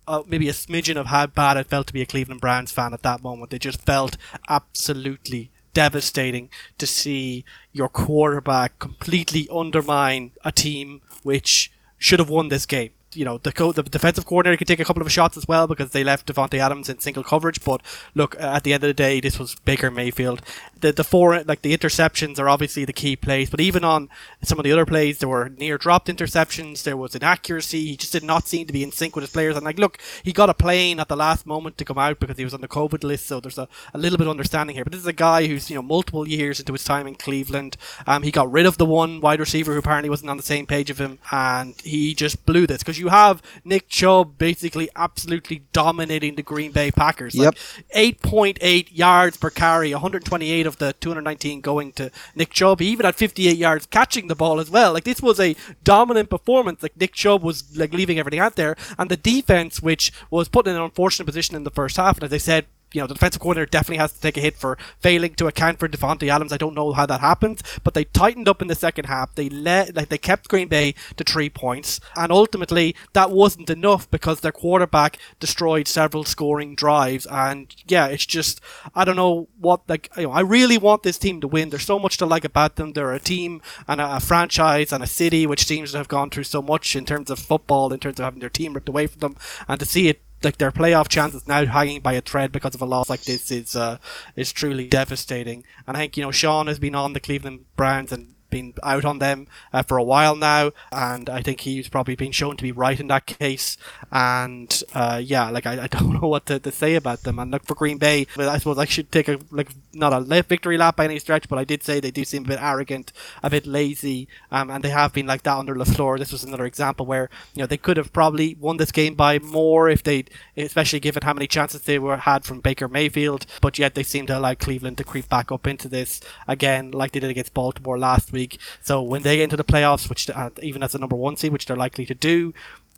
uh, maybe a smidgen of how bad it felt to be a Cleveland Browns fan at that moment. It just felt absolutely devastating to see your quarterback completely undermine a team which should have won this game you know the co- the defensive coordinator could take a couple of shots as well because they left Davante Adams in single coverage. But look, at the end of the day, this was Baker Mayfield. The the four like the interceptions are obviously the key plays, but even on some of the other plays, there were near dropped interceptions. There was inaccuracy. He just did not seem to be in sync with his players. And like, look, he got a plane at the last moment to come out because he was on the COVID list. So there's a, a little bit of understanding here. But this is a guy who's you know multiple years into his time in Cleveland. Um, he got rid of the one wide receiver who apparently wasn't on the same page of him, and he just blew this because you have Nick Chubb basically absolutely dominating the Green Bay Packers. Yep. Like 8.8 yards per carry, 128 of the 219 going to Nick Chubb. He even had 58 yards catching the ball as well. Like this was a dominant performance. Like Nick Chubb was like leaving everything out there, and the defense, which was put in an unfortunate position in the first half, and as I said, you know, the defensive coordinator definitely has to take a hit for failing to account for Davante Adams. I don't know how that happened, but they tightened up in the second half. They let, like, they kept Green Bay to three points, and ultimately that wasn't enough because their quarterback destroyed several scoring drives. And yeah, it's just, I don't know what, like, you know, I really want this team to win. There's so much to like about them. They're a team and a, a franchise and a city which seems to have gone through so much in terms of football, in terms of having their team ripped away from them, and to see it like their playoff chances now hanging by a thread because of a loss like this is uh, is truly devastating. And I think you know Sean has been on the Cleveland Browns and been out on them uh, for a while now, and I think he's probably been shown to be right in that case. And uh, yeah, like I, I don't know what to, to say about them. And look for Green Bay, I suppose I should take a like not a victory lap by any stretch, but I did say they do seem a bit arrogant, a bit lazy, um, and they have been like that under LaFleur. This was another example where you know they could have probably won this game by more if they, especially given how many chances they were had from Baker Mayfield, but yet they seem to allow Cleveland to creep back up into this again, like they did against Baltimore last week week. So when they get into the playoffs, which uh, even as a number one seed, which they're likely to do,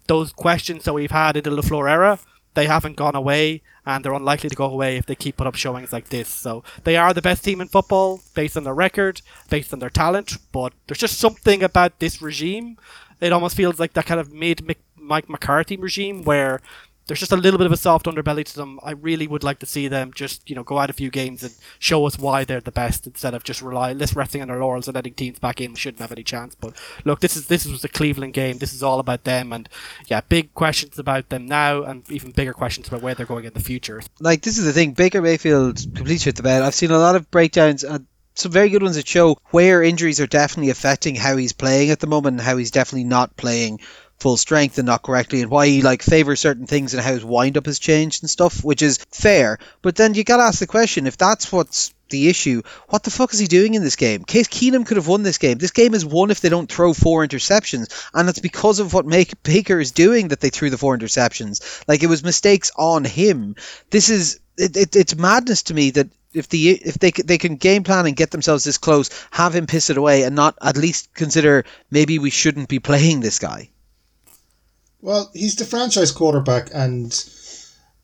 those questions that we've had in the LaFleur era, they haven't gone away, and they're unlikely to go away if they keep put up showings like this. So they are the best team in football based on their record, based on their talent. But there's just something about this regime. It almost feels like that kind of mid Mike McCarthy regime where there's just a little bit of a soft underbelly to them. I really would like to see them just, you know, go out a few games and show us why they're the best instead of just rely less resting on their laurels and letting teams back in shouldn't have any chance. But look, this is this was the Cleveland game. This is all about them and yeah, big questions about them now and even bigger questions about where they're going in the future. Like this is the thing, Baker Mayfield completely shit the bed. I've seen a lot of breakdowns and some very good ones that show where injuries are definitely affecting how he's playing at the moment and how he's definitely not playing full strength and not correctly, and why he like favors certain things and how his wind up has changed and stuff, which is fair. But then you gotta ask the question: if that's what's the issue, what the fuck is he doing in this game? Case Keenum could have won this game. This game is won if they don't throw four interceptions, and it's because of what Make Baker is doing that they threw the four interceptions. Like it was mistakes on him. This is it, it, it's madness to me that if the if they they can game plan and get themselves this close, have him piss it away, and not at least consider maybe we shouldn't be playing this guy. Well, he's the franchise quarterback, and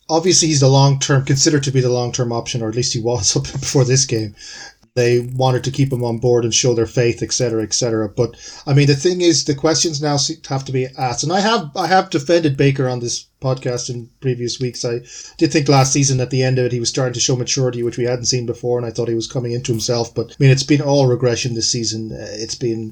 obviously he's the long term, considered to be the long term option, or at least he was up before this game. They wanted to keep him on board and show their faith, etc., etc. But I mean, the thing is, the questions now have to be asked, and I have I have defended Baker on this podcast in previous weeks. I did think last season at the end of it he was starting to show maturity, which we hadn't seen before, and I thought he was coming into himself. But I mean, it's been all regression this season. Uh, it's been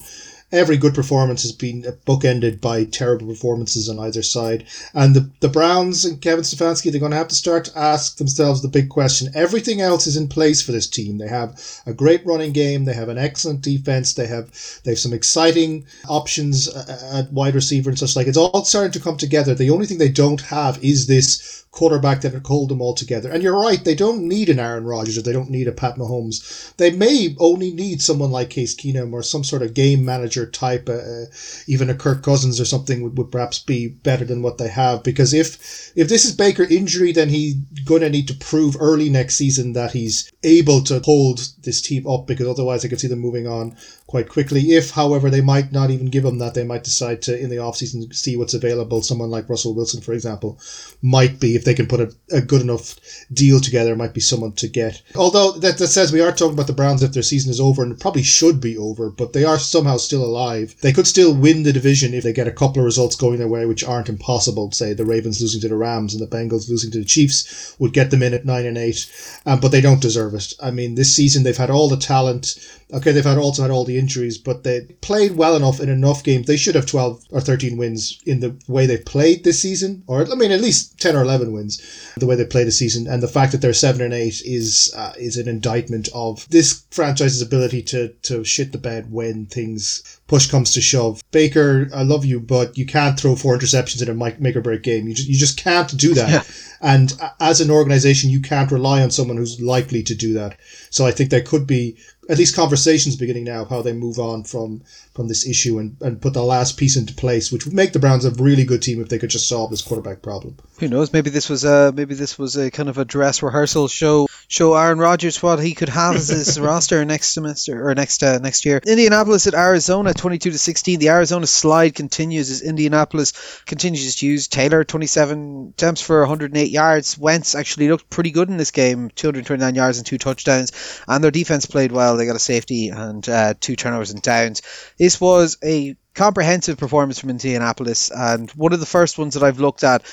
every good performance has been bookended by terrible performances on either side. And the, the Browns and Kevin Stefanski, they're going to have to start to ask themselves the big question. Everything else is in place for this team. They have a great running game. They have an excellent defense. They have they have some exciting options uh, at wide receiver and such like. It's all starting to come together. The only thing they don't have is this quarterback that could hold them all together. And you're right, they don't need an Aaron Rodgers or they don't need a Pat Mahomes. They may only need someone like Case Keenum or some sort of game manager type, uh, uh, even a Kirk Cousins or something would, would perhaps be better than what they have. Because if if this is Baker injury, then he's going to need to prove early next season that he's able to hold this team up because otherwise I could see them moving on quite quickly. If, however, they might not even give him that, they might decide to, in the offseason, see what's available. Someone like Russell Wilson, for example, might be, if they can put a, a good enough deal together, might be someone to get. Although that, that says we are talking about the Browns if their season is over, and probably should be over, but they are somehow still alive. They could still win the division if they get a couple of results going their way, which aren't impossible. Say the Ravens losing to the Rams and the Bengals losing to the Chiefs would get them in at 9 and 8, um, but they don't deserve it. I mean, this season they've had all the talent Okay, they've had also had all the injuries, but they played well enough in enough games. They should have 12 or 13 wins in the way they played this season, or I mean, at least 10 or 11 wins the way they played the season. And the fact that they're 7 and 8 is uh, is an indictment of this franchise's ability to, to shit the bed when things push comes to shove. Baker, I love you, but you can't throw four interceptions in a make or break game. You just, you just can't do that. Yeah. And as an organization, you can't rely on someone who's likely to do that. So I think there could be at least conversations beginning now of how they move on from from this issue and, and put the last piece into place, which would make the Browns a really good team if they could just solve this quarterback problem. Who knows? Maybe this was a maybe this was a kind of a dress rehearsal show show Aaron Rodgers what he could have as his roster next semester or next uh, next year. Indianapolis at Arizona, twenty two to sixteen. The Arizona slide continues as Indianapolis continues to use Taylor, twenty seven attempts for one hundred and eight yards. Wentz actually looked pretty good in this game, two hundred twenty nine yards and two touchdowns, and their defense played well. They got a safety and uh, two turnovers and downs. This was a comprehensive performance from Indianapolis, and one of the first ones that I've looked at,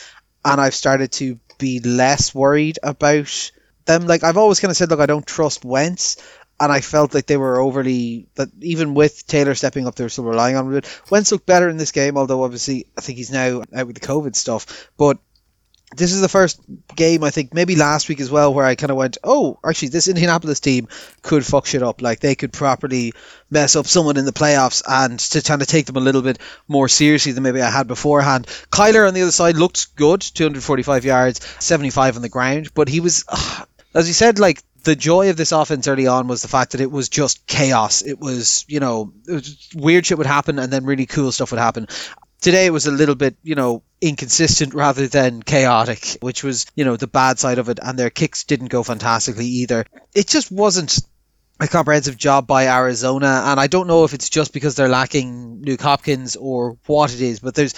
and I've started to be less worried about them. Like I've always kind of said, look, I don't trust Wentz, and I felt like they were overly that even with Taylor stepping up, they were still relying on it. Wentz looked better in this game, although obviously I think he's now out with the COVID stuff, but this is the first game I think maybe last week as well where I kind of went, oh, actually this Indianapolis team could fuck shit up. Like they could properly mess up someone in the playoffs and to kind of take them a little bit more seriously than maybe I had beforehand. Kyler on the other side looked good, 245 yards, 75 on the ground, but he was, as you said, like the joy of this offense early on was the fact that it was just chaos. It was, you know, was weird shit would happen and then really cool stuff would happen. Today it was a little bit, you know, inconsistent rather than chaotic, which was, you know, the bad side of it. And their kicks didn't go fantastically either. It just wasn't a comprehensive job by Arizona, and I don't know if it's just because they're lacking Nuk Hopkins or what it is, but there's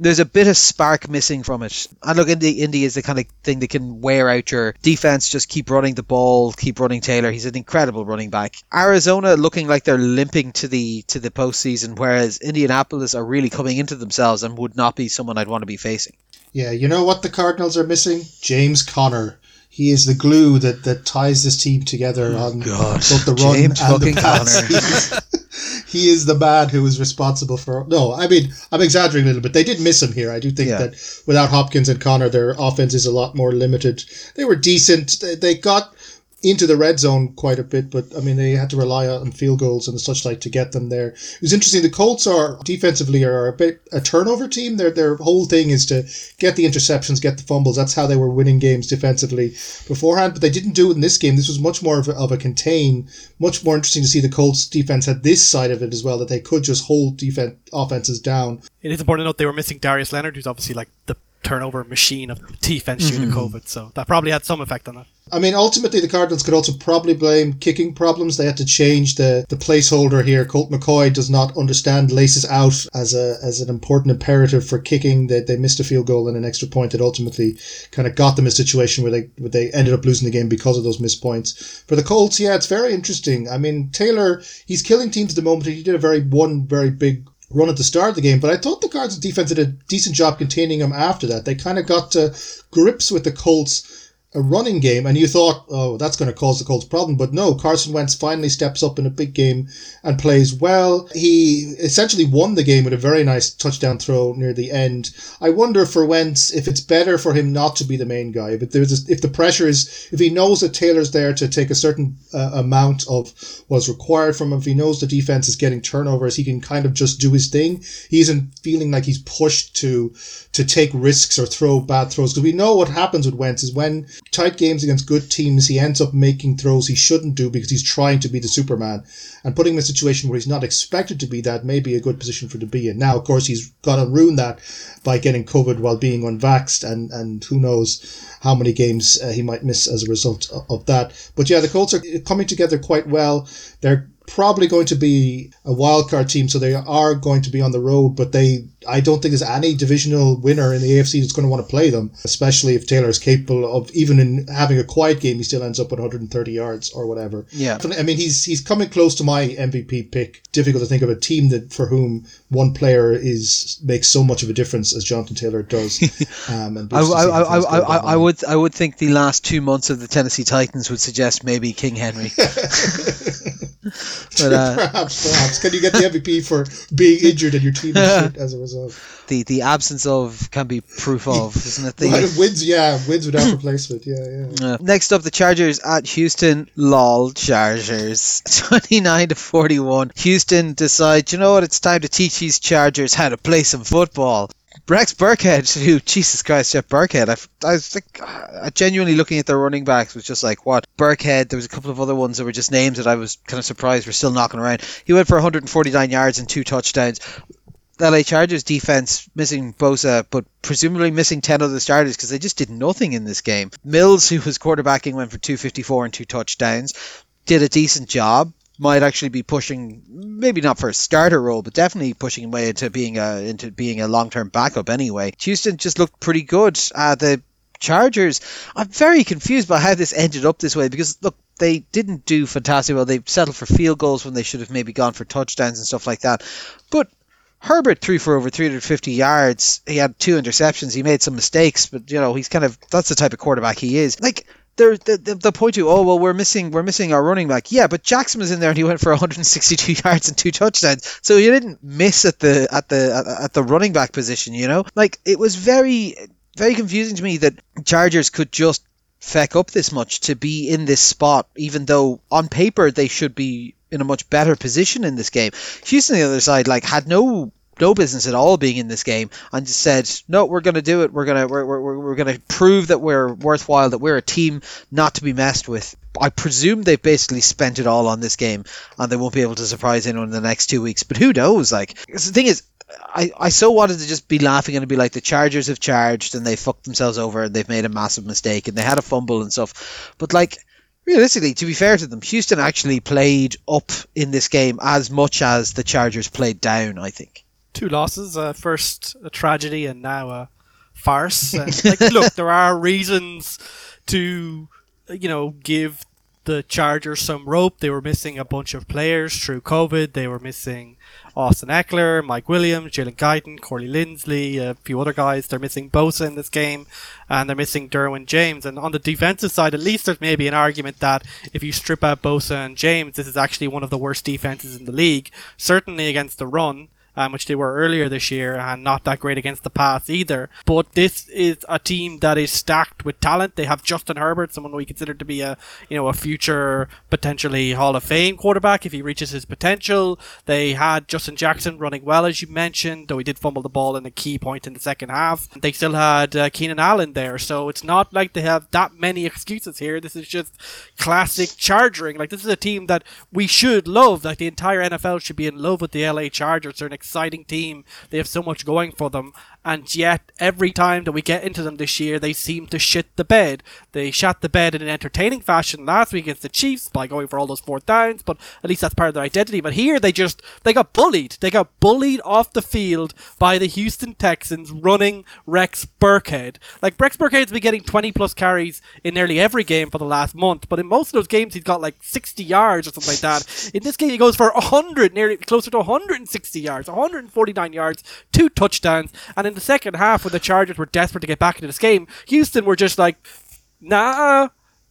there's a bit of spark missing from it. And look, Indy, Indy is the kind of thing that can wear out your defense. Just keep running the ball, keep running Taylor. He's an incredible running back. Arizona looking like they're limping to the to the postseason, whereas Indianapolis are really coming into themselves and would not be someone I'd want to be facing. Yeah, you know what the Cardinals are missing? James Conner. He is the glue that, that ties this team together oh, on God. both the run James and the pass. he is the man who is responsible for. No, I mean I'm exaggerating a little bit. They did miss him here. I do think yeah. that without Hopkins and Conner, their offense is a lot more limited. They were decent. They got into the red zone quite a bit, but I mean they had to rely on field goals and such like to get them there. It was interesting. The Colts are defensively are a bit a turnover team. Their their whole thing is to get the interceptions, get the fumbles. That's how they were winning games defensively beforehand. But they didn't do it in this game. This was much more of a, of a contain. Much more interesting to see the Colts defense had this side of it as well that they could just hold defense offenses down. It is important to note they were missing Darius Leonard, who's obviously like the turnover machine of defense due mm-hmm. to COVID. So that probably had some effect on that. I mean, ultimately, the Cardinals could also probably blame kicking problems. They had to change the, the placeholder here. Colt McCoy does not understand laces out as a as an important imperative for kicking. They, they missed a field goal and an extra point that ultimately kind of got them a situation where they where they ended up losing the game because of those missed points. For the Colts, yeah, it's very interesting. I mean, Taylor, he's killing teams at the moment. He did a very one very big run at the start of the game, but I thought the Cardinals defense did a decent job containing him after that. They kind of got to grips with the Colts a running game, and you thought, oh, that's going to cause the Colts problem. But no, Carson Wentz finally steps up in a big game and plays well. He essentially won the game with a very nice touchdown throw near the end. I wonder for Wentz if it's better for him not to be the main guy. If there's a, if the pressure is if he knows that Taylor's there to take a certain uh, amount of what's required from him, if he knows the defense is getting turnovers, he can kind of just do his thing. He isn't feeling like he's pushed to to take risks or throw bad throws because we know what happens with Wentz is when tight games against good teams, he ends up making throws he shouldn't do because he's trying to be the Superman. And putting him in a situation where he's not expected to be that may be a good position for to be in. Now, of course, he's got to ruin that by getting COVID while being unvaxxed, and, and who knows how many games uh, he might miss as a result of, of that. But yeah, the Colts are coming together quite well. They're probably going to be a wildcard team, so they are going to be on the road, but they I don't think there's any divisional winner in the AFC that's going to want to play them, especially if Taylor is capable of even in having a quiet game, he still ends up with 130 yards or whatever. Yeah, I mean he's he's coming close to my MVP pick. Difficult to think of a team that for whom one player is makes so much of a difference as Jonathan Taylor does. Um, I, I, I, I, I would I would think the last two months of the Tennessee Titans would suggest maybe King Henry. but, uh, perhaps, perhaps. Can you get the MVP for being injured and your team is shit as a result? The the absence of can be proof of, isn't it? The, wins, yeah, wins without replacement. Yeah, yeah. Uh, next up, the Chargers at Houston. Lol, Chargers, twenty nine to forty one. Houston decide, you know what? It's time to teach these Chargers how to play some football. Rex Burkhead, who Jesus Christ, Jeff Burkhead. I, I was like, genuinely looking at their running backs was just like, what? Burkhead. There was a couple of other ones that were just names that I was kind of surprised were still knocking around. He went for 149 yards and two touchdowns. LA Chargers defense missing Bosa, but presumably missing 10 other starters because they just did nothing in this game. Mills, who was quarterbacking, went for 254 and two touchdowns. Did a decent job might actually be pushing, maybe not for a starter role, but definitely pushing him way into being a into being a long term backup anyway. Houston just looked pretty good. Uh, the Chargers, I'm very confused by how this ended up this way because look, they didn't do fantastic well. They settled for field goals when they should have maybe gone for touchdowns and stuff like that. But Herbert threw for over 350 yards. He had two interceptions. He made some mistakes, but you know he's kind of that's the type of quarterback he is. Like they're, they they'll point to, oh well, we're missing we're missing our running back. Yeah, but Jackson was in there and he went for 162 yards and two touchdowns. So you didn't miss at the at the at the running back position. You know, like it was very very confusing to me that Chargers could just feck up this much to be in this spot, even though on paper they should be in a much better position in this game. Houston, on the other side, like had no no business at all being in this game and just said no we're going to do it we're going to we're, we're, we're going to prove that we're worthwhile that we're a team not to be messed with i presume they've basically spent it all on this game and they won't be able to surprise anyone in the next two weeks but who knows like the thing is I, I so wanted to just be laughing and be like the Chargers have charged and they fucked themselves over and they've made a massive mistake and they had a fumble and stuff. But like realistically, to be fair to them, Houston actually played up in this game as much as the Chargers played down, I think two losses. Uh, first a tragedy and now a farce. And, like, look, there are reasons to, you know, give the Chargers some rope. They were missing a bunch of players through COVID. They were missing Austin Ekeler, Mike Williams, Jalen Guyton, Corey Linsley, a few other guys. They're missing Bosa in this game, and they're missing Derwin James. And on the defensive side, at least there's maybe an argument that if you strip out Bosa and James, this is actually one of the worst defenses in the league. Certainly against the run um, which they were earlier this year, and not that great against the pass either. But this is a team that is stacked with talent. They have Justin Herbert, someone we consider to be a you know a future potentially Hall of Fame quarterback if he reaches his potential. They had Justin Jackson running well, as you mentioned, though he did fumble the ball in a key point in the second half. They still had uh, Keenan Allen there, so it's not like they have that many excuses here. This is just classic charging. Like this is a team that we should love. Like the entire NFL should be in love with the LA Chargers. They're an exciting team. They have so much going for them. And yet, every time that we get into them this year, they seem to shit the bed. They shot the bed in an entertaining fashion last week against the Chiefs by going for all those fourth downs, but at least that's part of their identity. But here, they just, they got bullied. They got bullied off the field by the Houston Texans running Rex Burkhead. Like, Rex Burkhead's been getting 20 plus carries in nearly every game for the last month, but in most of those games, he's got like 60 yards or something like that. In this game, he goes for 100, nearly closer to 160 yards, 149 yards, two touchdowns, and in the second half, when the Chargers were desperate to get back into this game, Houston were just like, nah,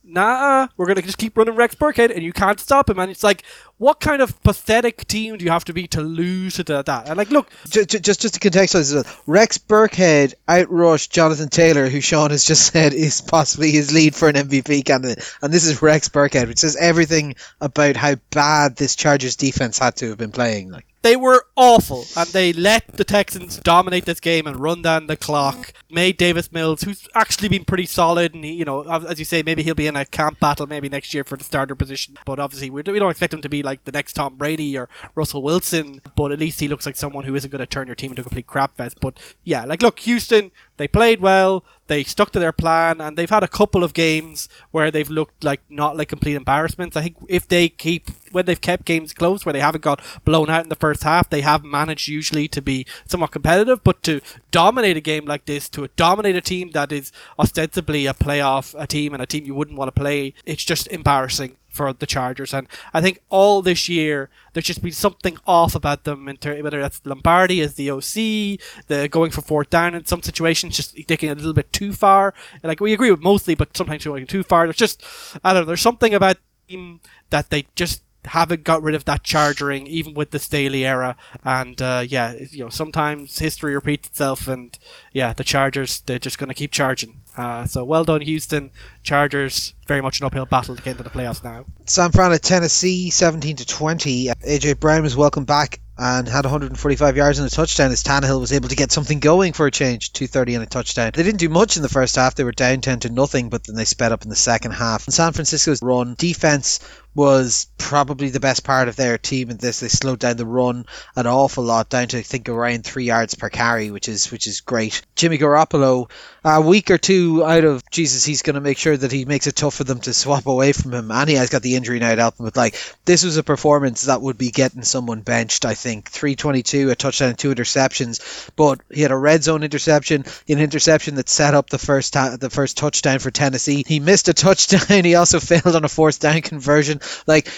nah, we're gonna just keep running Rex Burkhead, and you can't stop him. And it's like, what kind of pathetic team do you have to be to lose to that? And like, look, just just, just to contextualize this, Rex Burkhead outrushed Jonathan Taylor, who Sean has just said is possibly his lead for an MVP candidate, and this is Rex Burkhead, which says everything about how bad this Chargers defense had to have been playing. Like they were awful, and they let the Texans dominate this game and run down the clock. Made Davis Mills, who's actually been pretty solid, and he, you know, as you say, maybe he'll be in a camp battle maybe next year for the starter position. But obviously, we don't expect him to be like the next Tom Brady or Russell Wilson. But at least he looks like someone who isn't going to turn your team into a complete crap fest. But yeah, like look, Houston, they played well. They stuck to their plan, and they've had a couple of games where they've looked like not like complete embarrassments. I think if they keep when they've kept games close, where they haven't got blown out in the first half, they have managed usually to be somewhat competitive. But to dominate a game like this, to dominate a team that is ostensibly a playoff a team and a team you wouldn't want to play, it's just embarrassing for the Chargers. And I think all this year there's just been something off about them, in ter- whether that's Lombardi as the OC, the going for fourth down in some situations, just taking a little bit too far. Like we agree with mostly, but sometimes going too far. There's just I don't know. There's something about team that they just haven't got rid of that chargering even with the Staley era and uh, yeah you know sometimes history repeats itself and yeah the Chargers they're just going to keep charging uh, so well done Houston. Chargers very much an uphill battle to get into the playoffs now. San Fran at Tennessee 17 to 20 AJ Brown was welcome back and had 145 yards and a touchdown as Tannehill was able to get something going for a change 230 and a touchdown. They didn't do much in the first half. They were down 10 to nothing but then they sped up in the second half. And San Francisco's run defense was probably the best part of their team in this. They slowed down the run an awful lot, down to I think around three yards per carry, which is which is great. Jimmy Garoppolo, a week or two out of Jesus, he's going to make sure that he makes it tough for them to swap away from him. And he has got the injury now to help him. But like this was a performance that would be getting someone benched. I think 322, a touchdown, two interceptions, but he had a red zone interception, an interception that set up the first ta- the first touchdown for Tennessee. He missed a touchdown. He also failed on a fourth down conversion. Like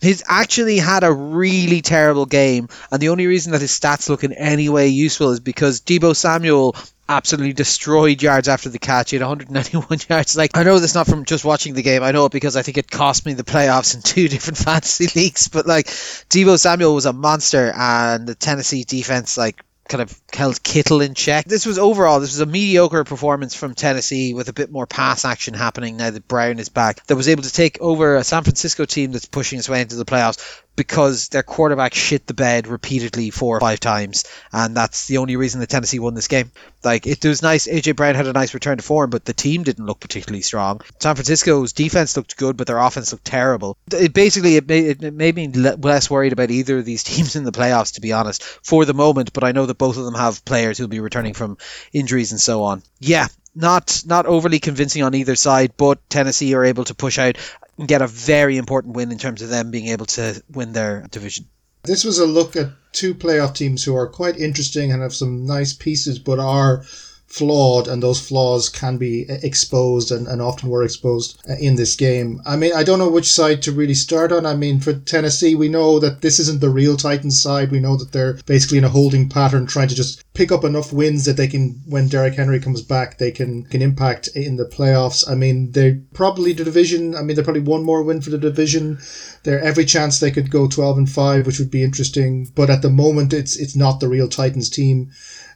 he's actually had a really terrible game, and the only reason that his stats look in any way useful is because Deebo Samuel absolutely destroyed yards after the catch. He had 191 yards. Like I know this not from just watching the game. I know it because I think it cost me the playoffs in two different fantasy leagues. But like Deebo Samuel was a monster, and the Tennessee defense like kind of held Kittle in check. This was overall, this was a mediocre performance from Tennessee with a bit more pass action happening now that Brown is back. That was able to take over a San Francisco team that's pushing its way into the playoffs because their quarterback shit the bed repeatedly four or five times, and that's the only reason that Tennessee won this game. Like it was nice. AJ Brown had a nice return to form, but the team didn't look particularly strong. San Francisco's defense looked good, but their offense looked terrible. It basically it made, it made me less worried about either of these teams in the playoffs, to be honest, for the moment. But I know that both of them have players who'll be returning from injuries and so on. Yeah, not not overly convincing on either side, but Tennessee are able to push out get a very important win in terms of them being able to win their division. This was a look at two playoff teams who are quite interesting and have some nice pieces, but are flawed, and those flaws can be exposed and, and often were exposed uh, in this game. I mean, I don't know which side to really start on. I mean, for Tennessee, we know that this isn't the real Titans side. We know that they're basically in a holding pattern, trying to just pick up enough wins that they can, when Derrick Henry comes back, they can, can impact in the playoffs. I mean, they probably the division. I mean, they're probably one more win for the division. There every chance they could go twelve and five, which would be interesting. But at the moment, it's it's not the real Titans team.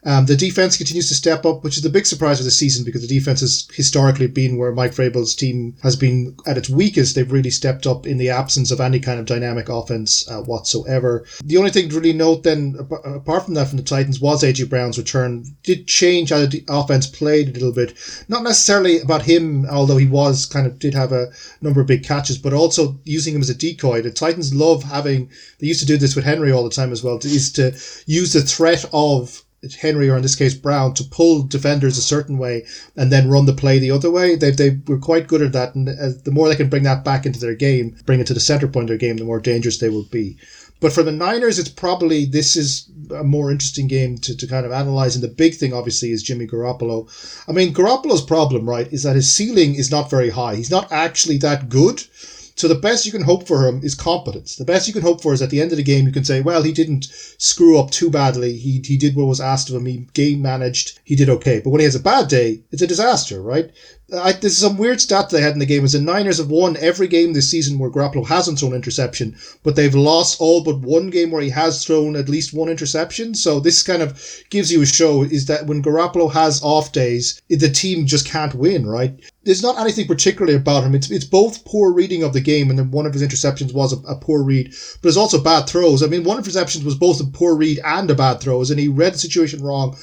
Um, the defense continues to step up, which is the big surprise of the season because the defense has historically been where Mike Vrabel's team has been at its weakest. They've really stepped up in the absence of any kind of dynamic offense uh, whatsoever. The only thing to really note then, apart from that from the Titans, was AJ Brown's return. Did change how the offense played a little bit. Not necessarily about him, although he was kind of did have a number of big catches, but also using him as a decoy. The Titans love having. They used to do this with Henry all the time as well. Is to use the threat of Henry or in this case Brown to pull defenders a certain way and then run the play the other way. They they were quite good at that, and uh, the more they can bring that back into their game, bring it to the center point of their game, the more dangerous they will be. But for the Niners, it's probably this is a more interesting game to, to kind of analyze. And the big thing, obviously, is Jimmy Garoppolo. I mean, Garoppolo's problem, right, is that his ceiling is not very high. He's not actually that good. So the best you can hope for him is competence. The best you can hope for is at the end of the game you can say, well, he didn't screw up too badly. He he did what was asked of him. He game managed. He did okay. But when he has a bad day, it's a disaster, right? I, there's some weird stat they had in the game. Is the Niners have won every game this season where Garoppolo hasn't thrown interception, but they've lost all but one game where he has thrown at least one interception. So this kind of gives you a show is that when Garoppolo has off days, the team just can't win, right? There's not anything particularly about him. It's it's both poor reading of the game, and then one of his interceptions was a, a poor read, but there's also bad throws. I mean, one of his interceptions was both a poor read and a bad throws, and he read the situation wrong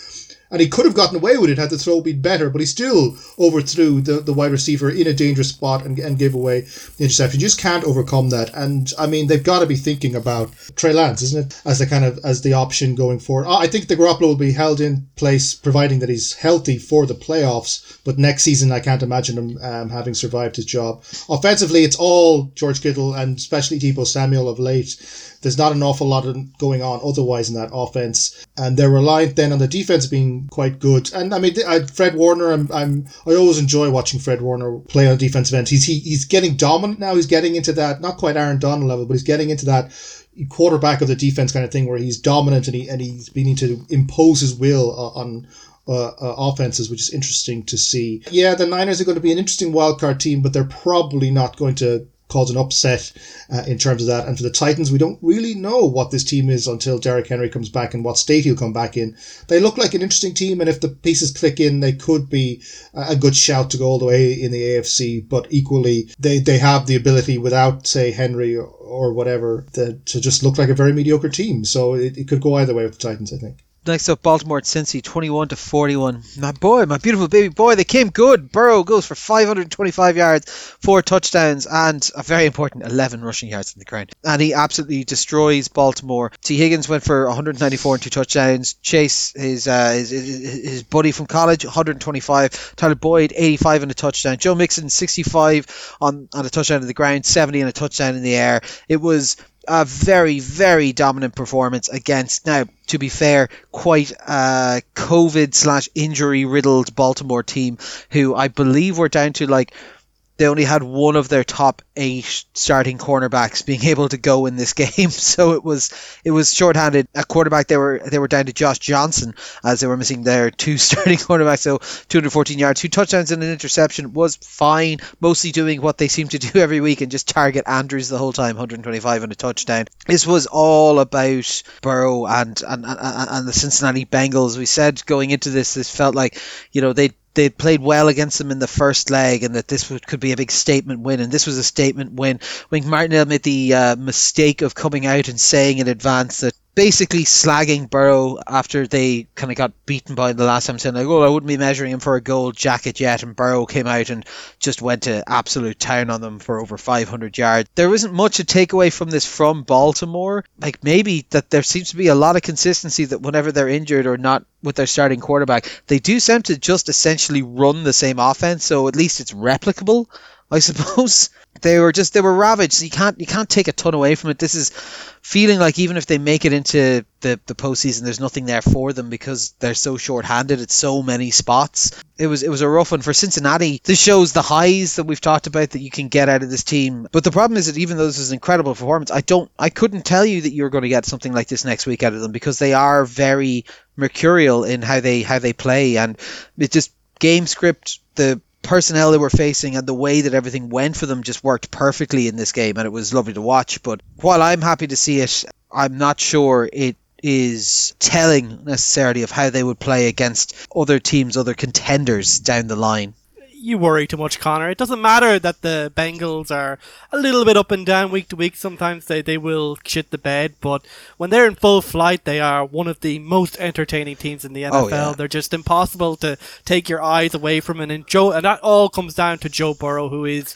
and he could have gotten away with it had the throw been better, but he still overthrew the, the wide receiver in a dangerous spot and, and gave away the interception. You just can't overcome that. And I mean, they've got to be thinking about Trey Lance, isn't it, as the kind of as the option going forward. I think the Garoppolo will be held in place, providing that he's healthy for the playoffs. But next season, I can't imagine him um, having survived his job. Offensively, it's all George Kittle and especially Deebo Samuel of late there's not an awful lot going on otherwise in that offense, and they're reliant then on the defense being quite good. And I mean, Fred Warner, I'm, I'm I always enjoy watching Fred Warner play on defensive end. He's he, he's getting dominant now. He's getting into that not quite Aaron Donald level, but he's getting into that quarterback of the defense kind of thing where he's dominant and he and he's beginning to impose his will on uh, uh, offenses, which is interesting to see. Yeah, the Niners are going to be an interesting wildcard team, but they're probably not going to cause an upset uh, in terms of that. And for the Titans, we don't really know what this team is until Derrick Henry comes back and what state he'll come back in. They look like an interesting team, and if the pieces click in, they could be a good shout to go all the way in the AFC. But equally, they, they have the ability without, say, Henry or, whatever, to, to just look like a very mediocre team. So it, it could go either way with the Titans, I think. Next up, Baltimore at Cincy, 21 to 41. My boy, my beautiful baby boy, they came good. Burrow goes for 525 yards, four touchdowns, and a very important 11 rushing yards in the ground. And he absolutely destroys Baltimore. Tee Higgins went for 194 and two touchdowns. Chase, his, uh, his, his buddy from college, 125. Tyler Boyd, 85 and a touchdown. Joe Mixon, 65 on, on a touchdown in the ground, 70 and a touchdown in the air. It was a very, very dominant performance against, now, to be fair, quite a COVID slash injury riddled Baltimore team who I believe were down to like they only had one of their top eight starting cornerbacks being able to go in this game. So it was it was shorthanded. At quarterback, they were they were down to Josh Johnson as they were missing their two starting cornerbacks. So 214 yards, two touchdowns and an interception was fine. Mostly doing what they seem to do every week and just target Andrews the whole time. 125 and a touchdown. This was all about Burrow and and, and, and the Cincinnati Bengals. We said going into this, this felt like you know they they played well against them in the first leg and that this would, could be a big statement win. And this was a statement win. Wink Martindale made the uh, mistake of coming out and saying in advance that basically slagging Burrow after they kind of got beaten by the last time, saying like, "Oh, I wouldn't be measuring him for a gold jacket yet." And Burrow came out and just went to absolute town on them for over 500 yards. There wasn't much to take away from this from Baltimore. Like maybe that there seems to be a lot of consistency that whenever they're injured or not with their starting quarterback, they do seem to just essentially run the same offense. So at least it's replicable. I suppose they were just they were ravaged. You can't you can't take a ton away from it. This is feeling like even if they make it into the the postseason, there's nothing there for them because they're so short-handed at so many spots. It was it was a rough one for Cincinnati. This shows the highs that we've talked about that you can get out of this team. But the problem is that even though this is an incredible performance, I don't I couldn't tell you that you're going to get something like this next week out of them because they are very mercurial in how they how they play and it just game script the personnel they were facing and the way that everything went for them just worked perfectly in this game and it was lovely to watch. But while I'm happy to see it I'm not sure it is telling necessarily of how they would play against other teams, other contenders down the line you worry too much, Connor. It doesn't matter that the Bengals are a little bit up and down week to week. Sometimes they, they will shit the bed, but when they're in full flight, they are one of the most entertaining teams in the NFL. Oh, yeah. They're just impossible to take your eyes away from. And Joe, and that all comes down to Joe Burrow, who is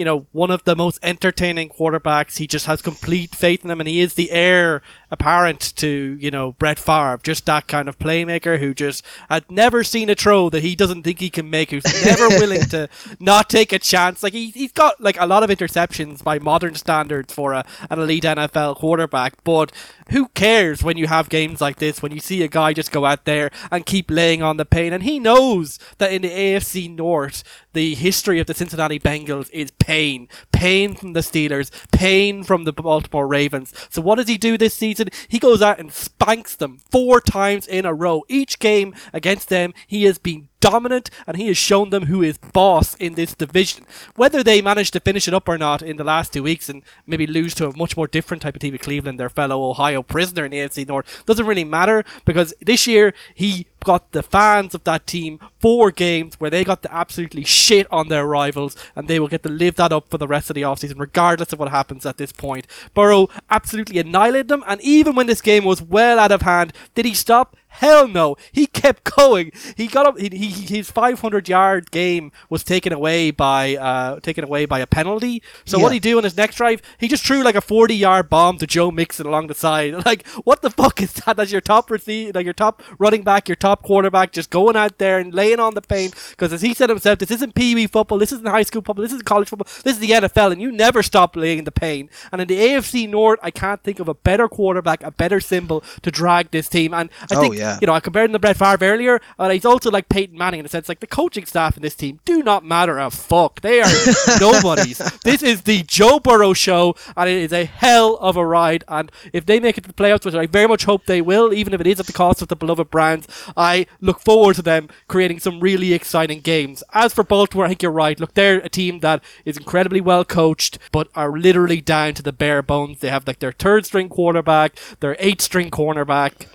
you know, one of the most entertaining quarterbacks. He just has complete faith in him, and he is the heir apparent to, you know, Brett Favre, just that kind of playmaker who just had never seen a throw that he doesn't think he can make, who's never willing to not take a chance. Like, he, he's got, like, a lot of interceptions by modern standards for a, an elite NFL quarterback, but who cares when you have games like this, when you see a guy just go out there and keep laying on the pain? And he knows that in the AFC North, the history of the Cincinnati Bengals is pain. Pain from the Steelers, pain from the Baltimore Ravens. So what does he do this season? He goes out and spanks them four times in a row. Each game against them, he has been dominant and he has shown them who is boss in this division. Whether they manage to finish it up or not in the last two weeks and maybe lose to a much more different type of team of Cleveland, their fellow Ohio prisoner in the AFC North, doesn't really matter because this year he got the fans of that team four games where they got to absolutely shit on their rivals and they will get to live that up for the rest of the offseason regardless of what happens at this point. Burrow absolutely annihilated them and even when this game was well out of hand, did he stop? Hell no. He kept going. He got up. He, he, his 500 yard game was taken away by uh, taken away by a penalty. So yeah. what he do on his next drive? He just threw like a 40 yard bomb to Joe Mixon along the side. Like what the fuck is that? That's your top receiver, like your top running back, your top quarterback, just going out there and laying on the paint. Because as he said himself, this isn't Pee Wee football. This isn't high school football. This is college football. This is the NFL, and you never stop laying the pain. And in the AFC North, I can't think of a better quarterback, a better symbol to drag this team. And I oh, think yeah. you know I compared him to Brett Favre earlier, and he's also like Peyton Manning in a sense. Like the coaching staff in this team do not matter a fuck. They are nobodies. This is the Joe Burrow show, and it is a hell of a ride. And if they make it to the playoffs, which I very much hope they will, even if it is at the cost of the beloved Browns, I look forward to them creating some really exciting games. As for Baltimore, I think you're right. Look, they're a team that is incredibly well coached, but are literally down to the bare bones. They have like their third string quarterback, their eighth string cornerback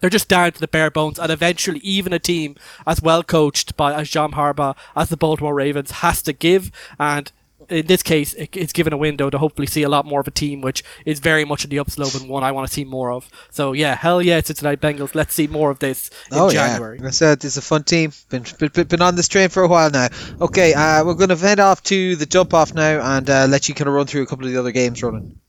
they're just down to the bare bones, and eventually, even a team as well coached by as John Harbaugh as the Baltimore Ravens has to give. And in this case, it's given a window to hopefully see a lot more of a team, which is very much in the upslope and one I want to see more of. So yeah, hell yeah, Cincinnati Bengals. Let's see more of this in oh, January. Yeah. I said it's a fun team. Been, been been on this train for a while now. Okay, uh, we're going to head off to the jump off now and uh, let you kind of run through a couple of the other games, Ronan.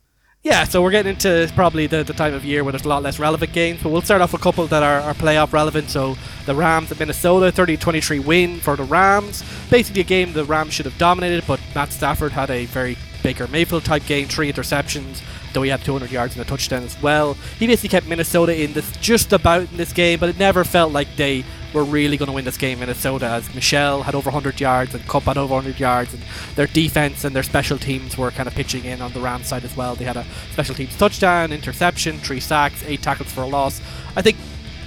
Yeah, so we're getting into probably the, the time of year where there's a lot less relevant games, but we'll start off with a couple that are, are playoff relevant. So the Rams at Minnesota, 30-23 win for the Rams. Basically a game the Rams should have dominated, but Matt Stafford had a very Baker Mayfield type game, three interceptions, though he had 200 yards and a touchdown as well. He basically kept Minnesota in this just about in this game, but it never felt like they were really going to win this game. Minnesota, as Michel had over 100 yards and Kupp had over 100 yards, and their defense and their special teams were kind of pitching in on the Rams side as well. They had a special teams touchdown, interception, three sacks, eight tackles for a loss. I think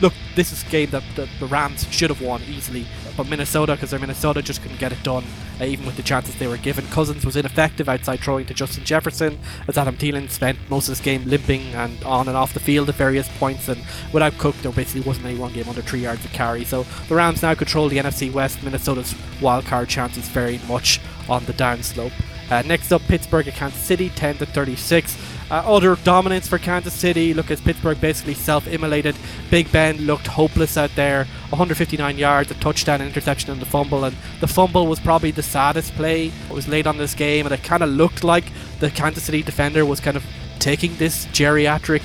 look, this is a game that the, the Rams should have won easily, but Minnesota, because they're Minnesota, just couldn't get it done, uh, even with the chances they were given. Cousins was ineffective outside throwing to Justin Jefferson, as Adam Thielen spent most of this game limping and on and off the field at various points, and without Cook, there basically wasn't any one game under three yards of carry. So the Rams now control the NFC West. Minnesota's wildcard chances very much on the downslope. Uh, next up, Pittsburgh at Kansas City, 10 to 36. Uh, other dominance for Kansas City. Look, as Pittsburgh basically self-immolated. Big Ben looked hopeless out there. 159 yards, a touchdown, an interception, and the fumble. And the fumble was probably the saddest play. It was late on this game, and it kind of looked like the Kansas City defender was kind of taking this geriatric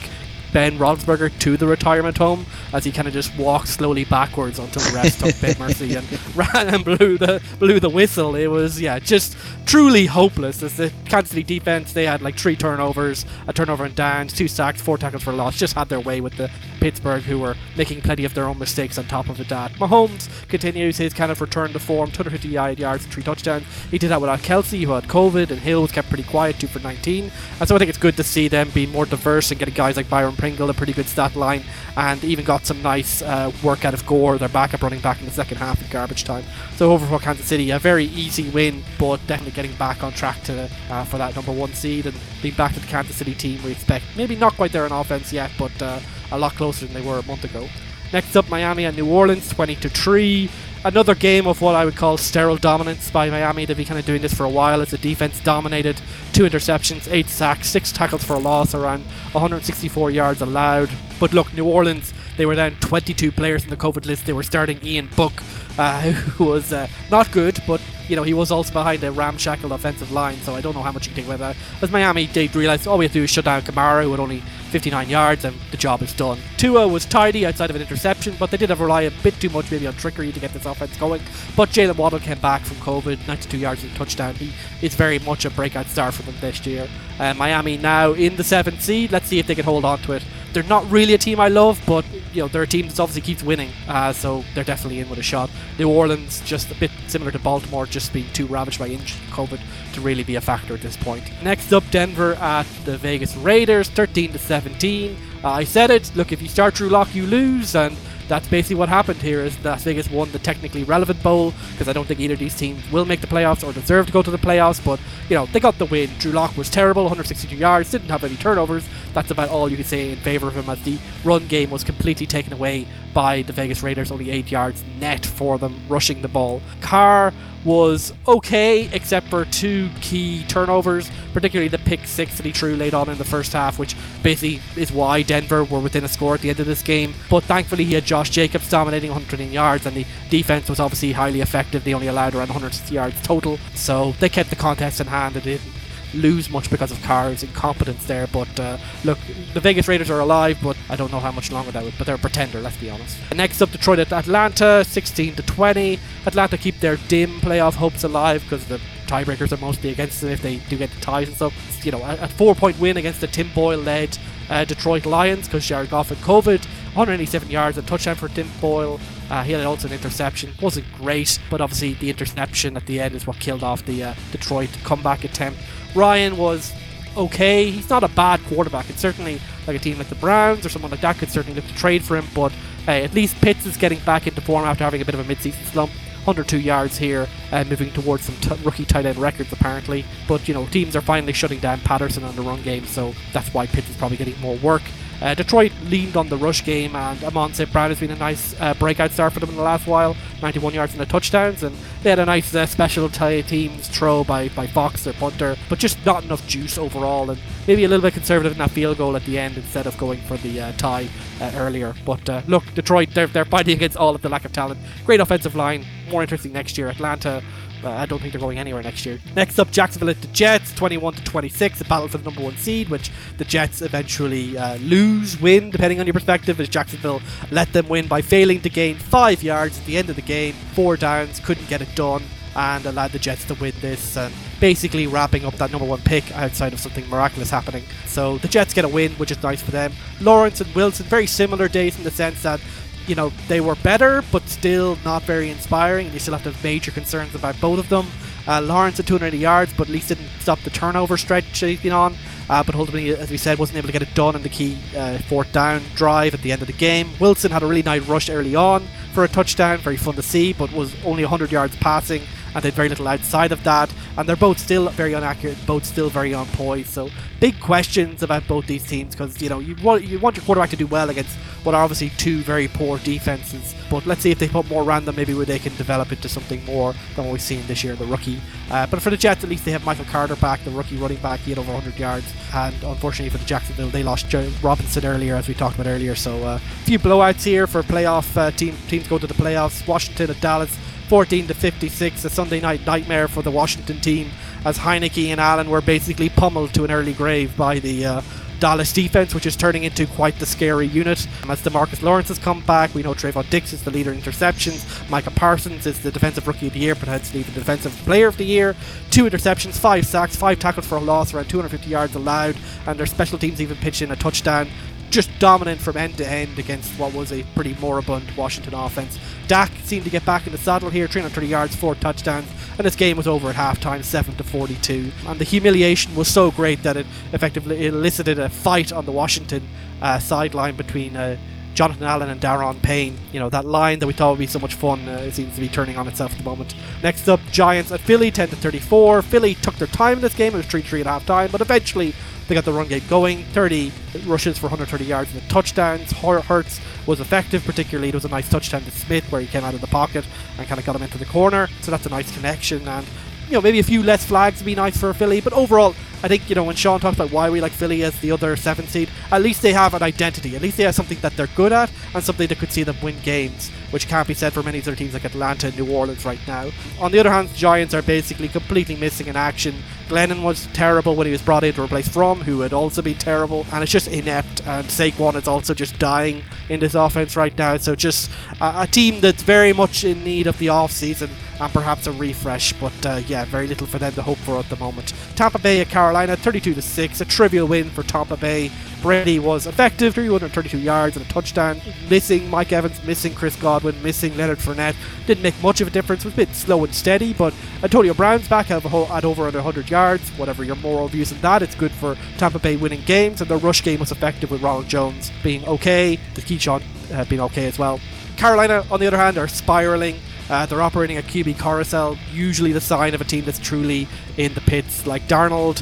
Ben Roethlisberger to the retirement home as he kind of just walked slowly backwards until the rest took bit mercy and ran and blew the blew the whistle. It was yeah, just truly hopeless. As the Kansas City defense, they had like three turnovers, a turnover and downs, two sacks, four tackles for loss. Just had their way with the Pittsburgh, who were making plenty of their own mistakes on top of it. That Mahomes continues his kind of return to form, 250 yards three touchdowns. He did that without Kelce, who had COVID, and Hill was kept pretty quiet, two for 19. And so I think it's good to see them be more diverse and getting guys like Byron Pringle, a pretty good stat line, and even got some nice uh, work out of Gore, their backup running back in the second half in garbage time. So over for Kansas City, a very easy win, but definitely getting back on track to uh, for that number one seed and being back to the Kansas City team we expect. Maybe not quite there in offense yet, but uh, a lot closer than they were a month ago. Next up, Miami and New Orleans, 20 to 3 another game of what I would call sterile dominance by Miami. They've been kind of doing this for a while as the defense dominated. Two interceptions, eight sacks, six tackles for a loss, around 164 yards allowed. But look, New Orleans, they were down 22 players in the COVID list. They were starting Ian Book, uh, who was uh, not good, but you know, he was also behind a ramshackle offensive line, so I don't know how much you can take about that. As Miami, they realised all we have to do is shut down Kamara, who had only 59 yards, and the job is done. Tua was tidy outside of an interception, but they did have rely a bit too much maybe on trickery to get this offense going. But Jaylen Waddle came back from COVID, 92 yards and touchdown. He is very much a breakout star for them this year. Uh, Miami now in the seventh seed. Let's see if they can hold on to it. They're not really a team I love, but you know they're a team that obviously keeps winning, uh, so they're definitely in with a shot. New Orleans just a bit similar to Baltimore, just being too ravaged by COVID to really be a factor at this point. Next up, Denver at the Vegas Raiders, 13 to 17. Uh, I said it. Look, if you start Drew Lock, you lose, and that's basically what happened here. Is Las Vegas won the technically relevant bowl because I don't think either of these teams will make the playoffs or deserve to go to the playoffs. But you know they got the win. Drew Lock was terrible, 162 yards, didn't have any turnovers. That's about all you can say in favor of him. As the run game was completely taken away by the Vegas Raiders, only eight yards net for them rushing the ball. Carr was okay, except for two key turnovers, particularly the pick six that he threw late on in the first half, which basically is why Denver were within a score at the end of this game. But thankfully, he had Josh Jacobs dominating 110 yards, and the defense was obviously highly effective. They only allowed around 160 yards total, so they kept the contest in hand and didn't lose much because of Carr's incompetence there. But uh, look, the Vegas Raiders are alive, but I don't know how much longer that would. But they're a pretender, let's be honest. Next up, Detroit at Atlanta, 16 to 20. Atlanta keep their dim playoff hopes alive because the tiebreakers are mostly against them if they do get the ties and stuff. You know, a, a four-point win against the Tim Boyle-led uh, Detroit Lions because Jared Goff had COVID. 187 yards, a touchdown for Tim Boyle. Uh, he had also an interception. Wasn't great, but obviously the interception at the end is what killed off the uh, Detroit comeback attempt. Ryan was okay. He's not a bad quarterback. It's certainly like a team like the Browns or someone like that could certainly look to trade for him. But hey, at least Pitts is getting back into form after having a bit of a mid-season slump. 102 yards here, uh, moving towards some t- rookie tight end records apparently. But you know, teams are finally shutting down Patterson on the run game, so that's why Pitts is probably getting more work. Uh, Detroit leaned on the rush game, and Amon St. Brown has been a nice uh, breakout star for them in the last while 91 yards and the touchdowns. And they had a nice uh, special t- teams throw by, by Fox, their punter, but just not enough juice overall. And maybe a little bit conservative in that field goal at the end instead of going for the uh, tie uh, earlier. But uh, look, Detroit, they're, they're fighting against all of the lack of talent. Great offensive line, more interesting next year. Atlanta uh, I don't think they're going anywhere next year. Next up, Jacksonville at the Jets, 21 to 26, a battle for the number one seed, which the Jets eventually uh, lose, win, depending on your perspective, as Jacksonville let them win by failing to gain five yards at the end of the game, four downs, couldn't get it done. And allowed the Jets to win this, and basically wrapping up that number one pick outside of something miraculous happening. So the Jets get a win, which is nice for them. Lawrence and Wilson, very similar days in the sense that you know, they were better, but still not very inspiring, and you still have to have major concerns about both of them. Uh, Lawrence at 280 yards, but at least didn't stop the turnover stretch been on. Uh, but ultimately, as we said, wasn't able to get it done in the key uh, fourth down drive at the end of the game. Wilson had a really nice rush early on for a touchdown, very fun to see, but was only 100 yards passing and had very little outside of that. And they're both still very inaccurate, both still very on poise. So big questions about both these teams because you know you want you want your quarterback to do well against what are obviously two very poor defenses. But let's see if they put more random, maybe where they can develop into something more than what we've seen this year, the rookie. Uh, but for the Jets, at least they have Michael Carter back, the rookie running back. He had over 100 yards, and unfortunately for the Jacksonville, they lost Joe Robinson earlier, as we talked about earlier. So uh, a few blowouts here for playoff uh, team teams go to the playoffs. Washington at Dallas. 14 to 56, a Sunday night nightmare for the Washington team as Heineke and Allen were basically pummeled to an early grave by the uh, Dallas defense, which is turning into quite the scary unit. As DeMarcus Lawrence has come back, we know Trevon Diggs is the leader in interceptions. Micah Parsons is the defensive rookie of the year, potentially the defensive player of the year. Two interceptions, five sacks, five tackles for a loss, around 250 yards allowed, and their special teams even pitched in a touchdown just dominant from end to end against what was a pretty moribund Washington offense. Dak seemed to get back in the saddle here, 330 yards, four touchdowns, and this game was over at halftime, 7 to 42. And the humiliation was so great that it effectively elicited a fight on the Washington uh, sideline between. Uh, Jonathan Allen and Daron Payne. You know, that line that we thought would be so much fun uh, seems to be turning on itself at the moment. Next up, Giants at Philly, 10 to 34. Philly took their time in this game. It was 3 3 at half time, but eventually They got the run game going, 30 rushes for 130 yards and the touchdowns. Hurts was effective, particularly it was a nice touchdown to Smith where he came out of the pocket and kind of got him into the corner. So that's a nice connection and you know, maybe a few less flags would be nice for Philly, but overall, I think, you know, when Sean talks about why we like Philly as the other seven seed, at least they have an identity. At least they have something that they're good at and something that could see them win games, which can't be said for many other teams like Atlanta and New Orleans right now. On the other hand, Giants are basically completely missing in action. Glennon was terrible when he was brought in to replace Fromm, who had also been terrible, and it's just inept. And Saquon is also just dying in this offense right now. So just a, a team that's very much in need of the off season and perhaps a refresh. But uh, yeah, very little for them to hope for at the moment. Tampa Bay at Carolina, 32 to six, a trivial win for Tampa Bay. Brady was effective, 332 yards and a touchdown. Missing Mike Evans, missing Chris Godwin, missing Leonard Fournette. Didn't make much of a difference. Was a bit slow and steady, but Antonio Brown's back at, over under 100 yards. Whatever your moral views on that, it's good for Tampa Bay winning games, and the rush game was effective with Ronald Jones being okay. The key shot uh, being okay as well. Carolina, on the other hand, are spiraling. Uh, they're operating a QB carousel, usually the sign of a team that's truly in the pits. Like Darnold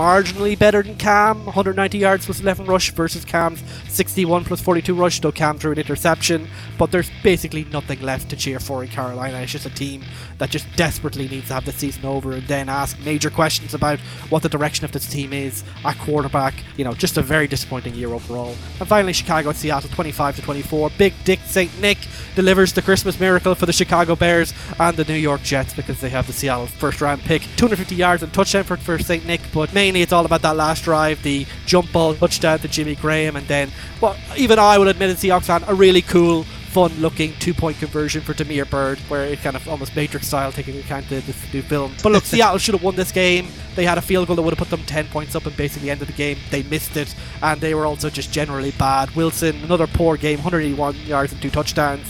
marginally better than Cam. 190 yards plus 11 rush versus Cam's 61 plus 42 rush, though Cam threw an interception. But there's basically nothing left to cheer for in Carolina. It's just a team that just desperately needs to have the season over and then ask major questions about what the direction of this team is at quarterback. You know, just a very disappointing year overall. And finally, Chicago at Seattle 25 to 24. Big Dick St. Nick delivers the Christmas miracle for the Chicago Bears and the New York Jets because they have the Seattle first round pick. 250 yards and touchdown for, St. Nick, but mainly it's all about that last drive, the jump ball touchdown to Jimmy Graham, and then, well, even I will admit, as Seahawks fan, a really cool fun looking two point conversion for Damiere Byrd, where it kind of almost Matrix style, taking account of this new film. But look, Seattle should have won this game. They had a field goal that would have put them 10 points up and basically ended the game. They missed it, and they were also just generally bad. Wilson, another poor game, 181 yards and two touchdowns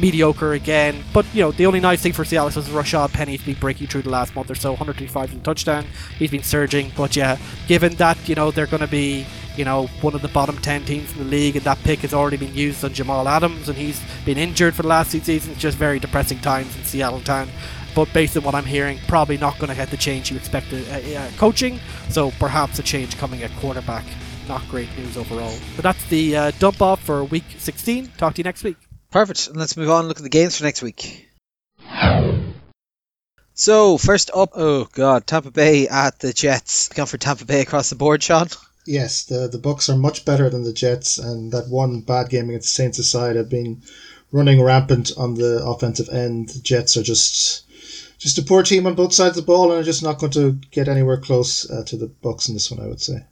mediocre again. But you know, the only nice thing for Seattle is Rashad Penny's been breaking through the last month or so, 135 in touchdown. He's been surging. But yeah, given that you know they're going to be you know one of the bottom 10 teams in the league, and that pick has already been used on Jamal Adams, and he's been injured for the last two seasons. Just very depressing times in Seattle town. But based on what I'm hearing, probably not going to get the change you expected uh, uh, coaching. So perhaps a change coming at quarterback. Not great news overall. But that's the uh, dump off for week 16. Talk to you next week. Perfect. And let's move on and look at the games for next week. So, first up, oh god, Tampa Bay at the Jets. Gone for Tampa Bay across the board, Sean. Yes, the the Bucks are much better than the Jets, and that one bad game against the Saints aside, have been running rampant on the offensive end. The Jets are just just a poor team on both sides of the ball, and are just not going to get anywhere close uh, to the Bucks in this one. I would say.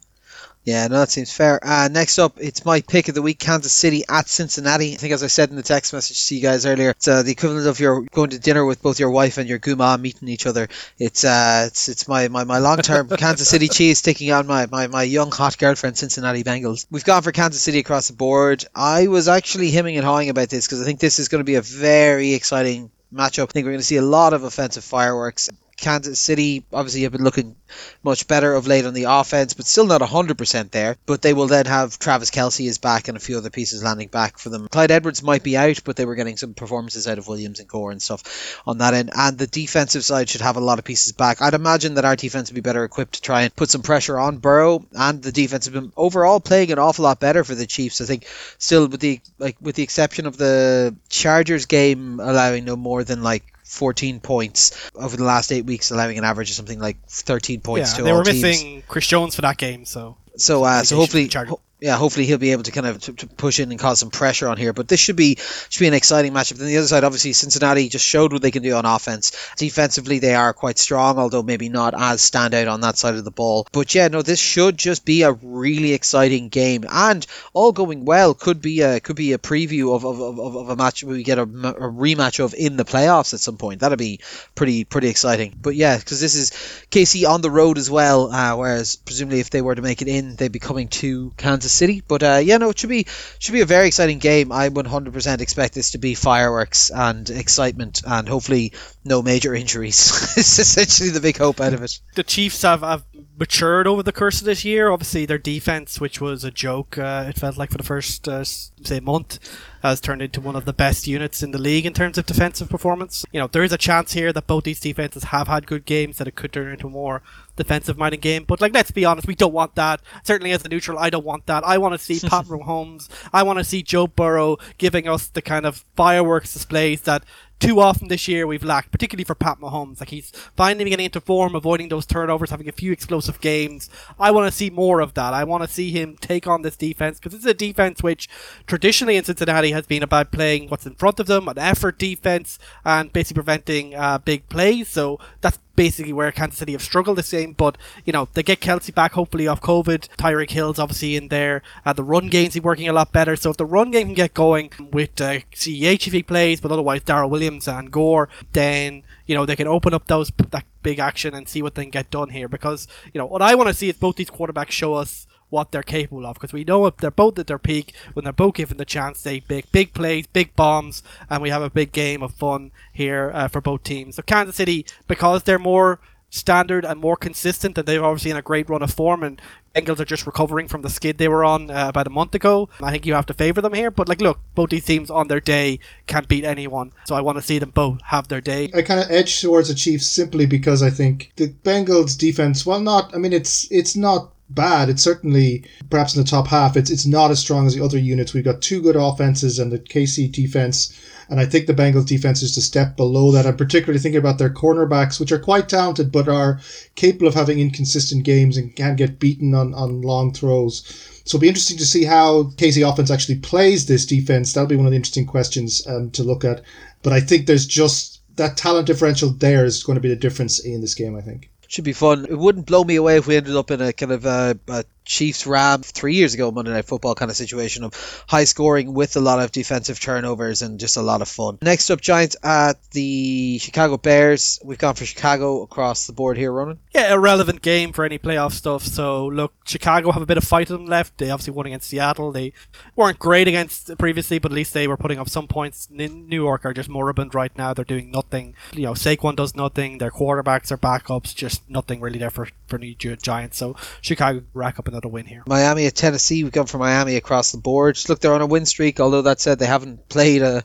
Yeah, no, that seems fair. Uh, next up, it's my pick of the week: Kansas City at Cincinnati. I think, as I said in the text message to you guys earlier, it's uh, the equivalent of your going to dinner with both your wife and your guma meeting each other. It's uh, it's it's my my, my long term Kansas City cheese taking on my, my my young hot girlfriend Cincinnati Bengals. We've gone for Kansas City across the board. I was actually hemming and hawing about this because I think this is going to be a very exciting matchup. I think we're going to see a lot of offensive fireworks. Kansas City obviously have been looking much better of late on the offense, but still not 100% there. But they will then have Travis Kelce is back and a few other pieces landing back for them. Clyde Edwards might be out, but they were getting some performances out of Williams and Gore and stuff on that end. And the defensive side should have a lot of pieces back. I'd imagine that our defense would be better equipped to try and put some pressure on Burrow, and the defense have been overall playing an awful lot better for the Chiefs. I think still with the like with the exception of the Chargers game allowing no more than like 14 points over the last eight weeks, allowing an average of something like 13 points yeah, to they all were teams. missing Chris Jones for that game, so So, uh, so hopefully, ho- yeah, hopefully he'll be able to kind of push in and cause some pressure on here. But this should be should be an exciting matchup. Then the other side, obviously, Cincinnati just showed what they can do on offense. Defensively, they are quite strong, although maybe not as standout on that side of the ball. But yeah, no, this should just be a really exciting game, and all going well, could be a could be a preview of of, of, of- a match we get a, a rematch of in the playoffs at some point. That'd be pretty pretty exciting. But yeah, because this is KC on the road as well. Uh, whereas presumably if they were to make it in, they'd be coming to Kansas City. But uh, yeah, no, it should be should be a very exciting game. I 100% expect this to be fireworks and excitement, and hopefully no major injuries. it's essentially the big hope out of it. the Chiefs have, have matured over the course of this year. Obviously, their defense, which was a joke, uh, it felt like for the first uh, say month, has turned into one of the best units in the league in terms of defensive performance. You know, there is a chance here that both these defenses have had good games that it could turn into a more defensive minded game. But like, let's be honest, we don't want that. Certainly, as a neutral, I don't want that. I want to see Pat Mahomes. I want to see Joe Burrow giving us the kind of fireworks displays that too often this year we've lacked, particularly for Pat Mahomes. Like he's finally getting into form, avoiding those turnovers, having a few explosive games. I want to see more of that. I want to see him take on this defense because it's a defense which traditionally in Cincinnati has been about playing what's in front of them, an effort defense, and basically preventing uh, big plays. So that's basically where Kansas City have struggled this game. But you know they get Kelce back hopefully off COVID. Tyreek Hill's obviously in there. Uh, the run game's working a lot better. So if the run game can get going with uh, CEH if he plays, but otherwise Darrel Williams and Gore, then you know they can open up those that big action and see what they can get done here. Because you know what I want to see is both these quarterbacks show us what they're capable of because we know if they're both at their peak when they're both given the chance they make big plays big bombs and we have a big game of fun here uh, for both teams so Kansas City because they're more standard and more consistent and they've obviously in a great run of form and Bengals are just recovering from the skid they were on uh, about a month ago. I think you have to favour them here. But like, look, both these teams on their day can't beat anyone. So I want to see them both have their day. I kind of edge towards the Chiefs simply because I think the Bengals defense, well, not. I mean, it's it's not bad. It's certainly perhaps in the top half. It's it's not as strong as the other units. We've got two good offenses and the KC defense, and I think the Bengals defense is a step below that. I'm particularly thinking about their cornerbacks, which are quite talented but are capable of having inconsistent games and can get beaten on, on long throws. So it'll be interesting to see how KC offense actually plays this defense. That'll be one of the interesting questions um, to look at. But I think there's just that talent differential there is going to be the difference in this game. I think should be fun. It wouldn't blow me away if we ended up in a kind of uh, a, a Chiefs Ram three years ago Monday Night Football kind of situation of high scoring with a lot of defensive turnovers and just a lot of fun. Next up, Giants at the Chicago Bears. We've gone for Chicago across the board here, Ronan. Yeah, a relevant game for any playoff stuff. So look, Chicago have a bit of fight in them left. They obviously won against Seattle. They weren't great against previously, but at least they were putting up some points. New York are just moribund right now. They're doing nothing. You know, Saquon does nothing. Their quarterbacks are backups. Just nothing really there for for New York Giants. So Chicago rack up another win here. Miami at Tennessee. We've gone for Miami across the board. Look, they're on a win streak. Although that said, they haven't played a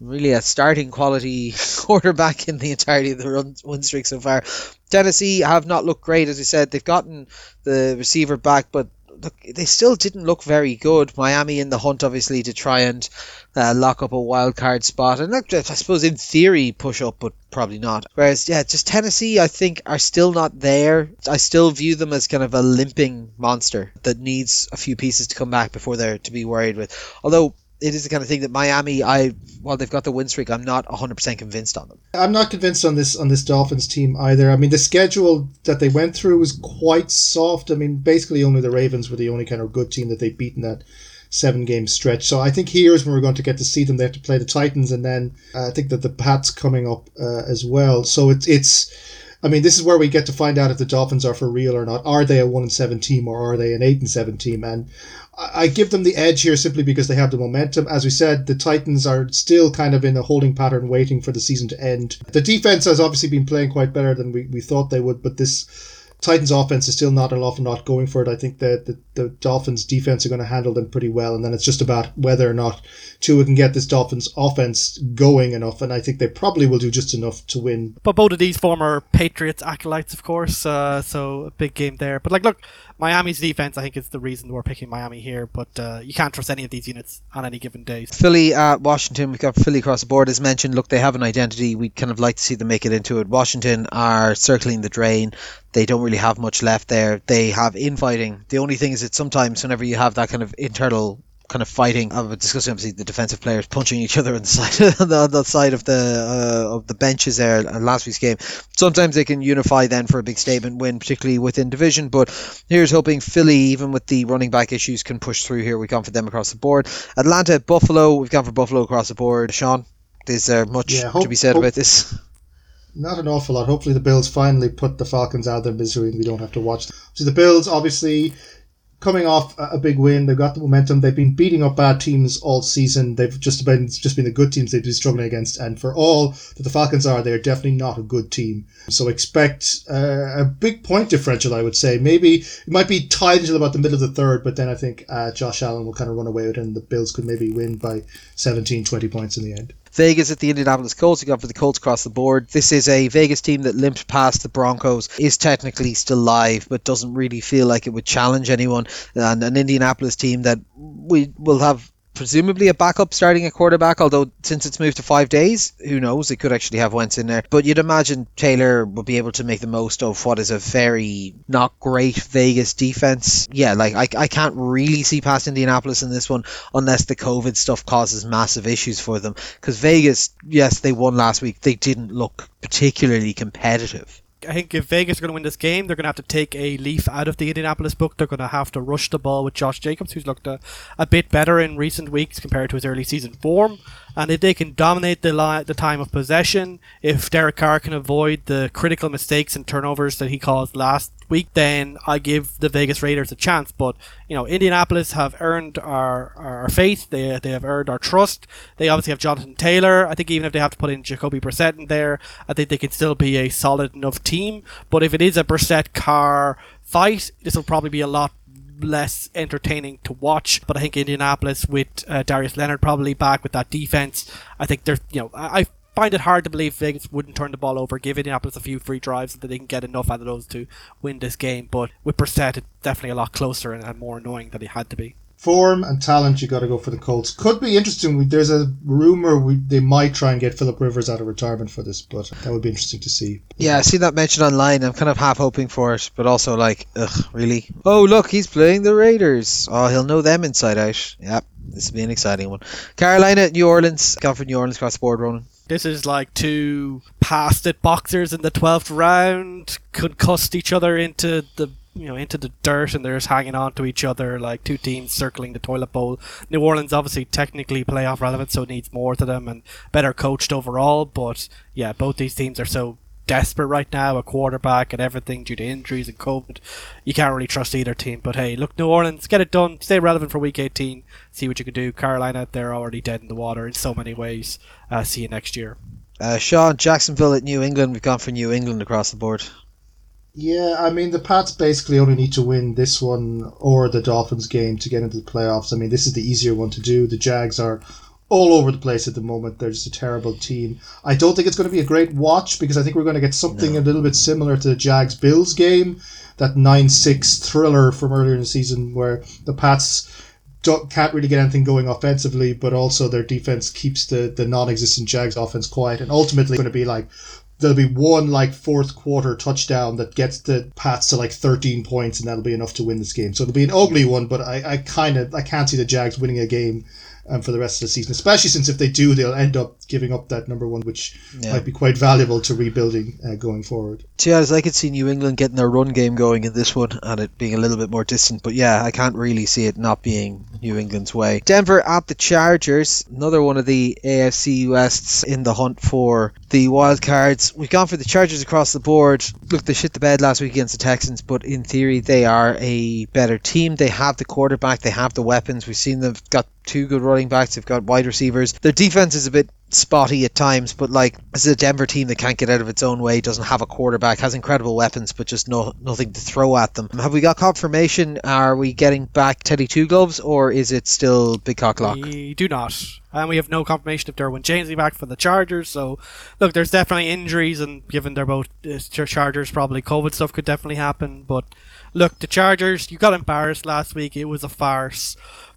really a starting quality quarterback in the entirety of the run, win streak so far. Tennessee have not looked great, as we said. They've gotten the receiver back, but look, they still didn't look very good. Miami in the hunt, obviously, to try and uh, lock up a wild card spot, and I suppose in theory push up, but probably not. Whereas, yeah, just Tennessee, I think, are still not there. I still view them as kind of a limping monster that needs a few pieces to come back before they're to be worried with. Although it is the kind of thing that Miami, I while they've got the win streak, I'm not 100% convinced on them. I'm not convinced on this on this Dolphins team either. I mean, the schedule that they went through was quite soft. I mean, basically only the Ravens were the only kind of good team that they've beaten that seven game stretch. So I think here's when we're going to get to see them. They have to play the Titans, and then uh, I think that the Pats coming up uh, as well. So it's it's. I mean, this is where we get to find out if the Dolphins are for real or not. Are they a one and seven team or are they an eight and seven team? And I give them the edge here simply because they have the momentum. As we said, the Titans are still kind of in a holding pattern, waiting for the season to end. The defense has obviously been playing quite better than we, we thought they would, but this Titans offense is still not an awful lot going for it. I think that the, the Dolphins defense are going to handle them pretty well, and then it's just about whether or not Tua can get this Dolphins offense going enough, and I think they probably will do just enough to win. But both of these former Patriots acolytes, of course, uh, so a big game there. But like, look, Miami's defense, I think, is the reason we're picking Miami here. But uh, you can't trust any of these units on any given day. Philly at Washington, we've got Philly across the board. As mentioned, look, they have an identity. We'd kind of like to see them make it into it. Washington are circling the drain. They don't really have much left there. They have infighting. The only thing is that sometimes, whenever you have that kind of internal kind of fighting. I was discussing obviously the defensive players punching each other on the side on the, on the side of the uh, of the benches there last week's game. Sometimes they can unify then for a big statement win, particularly within division. But here's hoping Philly, even with the running back issues, can push through here. We've gone for them across the board. Atlanta, Buffalo, we've gone for Buffalo across the board. Sean, is there much yeah, hope, to be said hope, about this? Not an awful lot. Hopefully, the Bills finally put the Falcons out of their misery and we don't have to watch. Them. So the Bills, obviously, coming off a big win. They've got the momentum. They've been beating up bad teams all season. They've just been just been the good teams they've been struggling against. And for all that the Falcons are, they're definitely not a good team. So expect uh, a big point differential. I would say maybe it might be tied until about the middle of the third, but then I think uh, Josh Allen will kind of run away with it, and the Bills could maybe win by 17, 20 points in the end. Vegas at the Indianapolis Colts. You got for the Colts across the board. This is a Vegas team that limped past the Broncos, is technically still live, but doesn't really feel like it would challenge anyone. And an Indianapolis team that we will have presumably a backup starting a quarterback, although since it's moved to five days, who knows? They could actually have Wentz in there. But you'd imagine Taylor would be able to make the most of what is a very not great Vegas defense. Yeah, like I, I can't really see past Indianapolis in this one unless the COVID stuff causes massive issues for them. Because Vegas, yes, they won last week. They didn't look particularly competitive. I think if Vegas are going to win this game, they're going to have to take a leaf out of the Indianapolis book. They're going to have to rush the ball with Josh Jacobs, who's looked a, a bit better in recent weeks compared to his early season form. And if they can dominate the li- the time of possession, if Derek Carr can avoid the critical mistakes and turnovers that he caused last week, then I give the Vegas Raiders a chance. But you know, Indianapolis have earned our, our faith. They they have earned our trust. They obviously have Jonathan Taylor. I think even if they have to put in Jacoby Brissett in there, I think they can still be a solid enough team. But if it is a Brissett Carr fight, this will probably be a lot less entertaining to watch. But I think Indianapolis with uh, Darius Leonard probably back with that defense, I think they're you know I, I find it hard to believe Vegas wouldn't turn the ball over, give Indianapolis a few free drives that they can get enough out of those to win this game. But with Brissett, it's definitely a lot closer and, and more annoying than he had to be. Form and talent, you got to go for the Colts. Could be interesting. There's a rumor we, they might try and get Philip Rivers out of retirement for this, but that would be interesting to see. Yeah, I see that mentioned online. I'm kind of half hoping for it, but also like, ugh, really? Oh, look, he's playing the Raiders. Oh, he'll know them inside out. Yep, this will be an exciting one. Carolina, New Orleans. Gone for New Orleans across the board, Ronan. This is like two past it boxers in the 12th round concussed each other into the you know into the dirt and they're just hanging on to each other like two teams circling the toilet bowl. New Orleans obviously technically playoff relevant, so it needs more to them and better coached overall. But yeah, both these teams are so desperate right now, a quarterback and everything due to injuries and COVID. You can't really trust either team. But hey, look, New Orleans, get it done, stay relevant for Week 18, see what you can do. Carolina, they're already dead in the water in so many ways. Uh, see you next year. Uh, Sean, Jacksonville at New England. We've gone for New England across the board. Yeah, I mean the Pats basically only need to win this one or the Dolphins game to get into the playoffs. I mean this is the easier one to do. The Jags are all over the place at the moment. They're just a terrible team. I don't think it's going to be a great watch because I think we're going to get something no. a little bit similar to the Jags Bills game, that 9 6 thriller from earlier in the season where the Pats can't really get anything going offensively, but also their defense keeps the, the non existent Jags offense quiet. And ultimately, it's going to be like there'll be one like fourth quarter touchdown that gets the Pats to like 13 points, and that'll be enough to win this game. So it'll be an ugly one, but I, I kind of I can't see the Jags winning a game um, for the rest of the season, especially since if they do, they'll end up giving up that number one, which yeah. might be quite valuable to rebuilding uh, going forward. To be honest, I could see New England getting their run game going in this one and it being a little bit more distant, but yeah, I can't really see it not being New England's way. Denver at the Chargers, another one of the AFC Wests in the hunt for the wild cards. We've gone for the Chargers across the board. Look, they shit the bed last week against the Texans, but in theory, they are a better team. They have the quarterback, they have the weapons. We've seen them got two good running backs. They've got wide receivers. Their defense is a bit spotty at times, but like this is a Denver team that can't get out of its own way, doesn't have a quarterback, has incredible weapons, but just no nothing to throw at them. Have we got confirmation? Are we getting back Teddy Two Gloves, or is it still Big Cock Lock? We do not. And we have no confirmation if Derwin James back for the Chargers. So, look, there's definitely injuries, and given they're both uh, Chargers, probably COVID stuff could definitely happen. But look, the Chargers, you got embarrassed last week. It was a farce.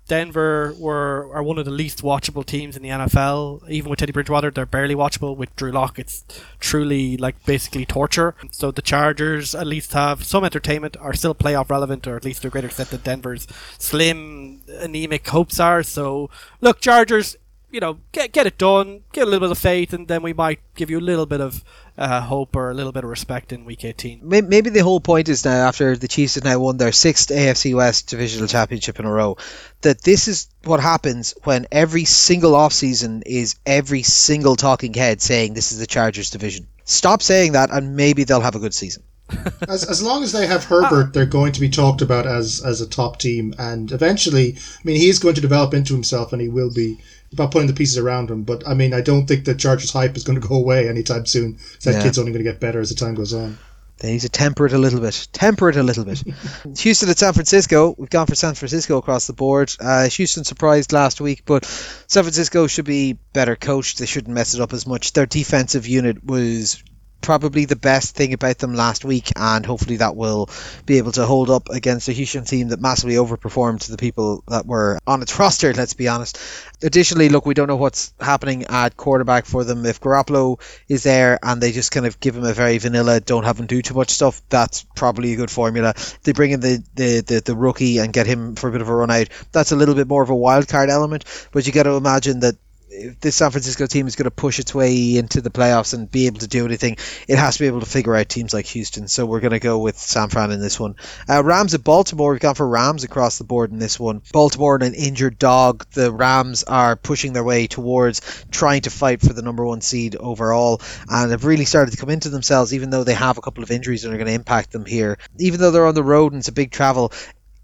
Denver were are one of the least watchable teams in the NFL. Even with Teddy Bridgewater, they're barely watchable. With Drew Lock, it's truly like basically torture. So the Chargers at least have some entertainment, are still playoff relevant, or at least to a greater extent than Denver's slim, anemic hopes are. So look, Chargers, you know, get get it done, get a little bit of faith, and then we might give you a little bit of uh, hope or a little bit of respect in Week 18. Maybe the whole point is now, after the Chiefs have now won their sixth AFC West divisional championship in a row, that this is what happens when every single offseason is every single talking head saying this is the Chargers division. Stop saying that, and maybe they'll have a good season. as, as long as they have Herbert, they're going to be talked about as as a top team, and eventually, I mean, he is going to develop into himself, and he will be about putting the pieces around him. But I mean, I don't think the Chargers hype is going to go away anytime soon. That Yeah. kid's only going to get better as the time goes on. They need to temper it a little bit. Temper it a little bit. Houston at San Francisco. We've gone for San Francisco across the board. Uh, Houston surprised last week, but San Francisco should be better coached. They shouldn't mess it up as much. Their defensive unit was probably the best thing about them last week, and hopefully that will be able to hold up against a Houston team that massively overperformed to the people that were on its roster. Let's be honest. Additionally, look, we don't know what's happening at quarterback for them. If Garoppolo is there and they just kind of give him a very vanilla, don't have him do too much stuff, that's probably a good formula. They bring in the, the, the, the rookie and get him for a bit of a run out, that's a little bit more of a wild card element. But you got to imagine that if this San Francisco team is going to push its way into the playoffs and be able to do anything, it has to be able to figure out teams like Houston. So we're going to go with San Fran in this one. Uh, Rams at Baltimore, we've gone for Rams across the board in this one. Baltimore and an injured dog. The Rams are pushing their way towards trying to fight for the number one seed overall and have really started to come into themselves, even though they have a couple of injuries that are going to impact them here. Even though they're on the road and it's a big travel,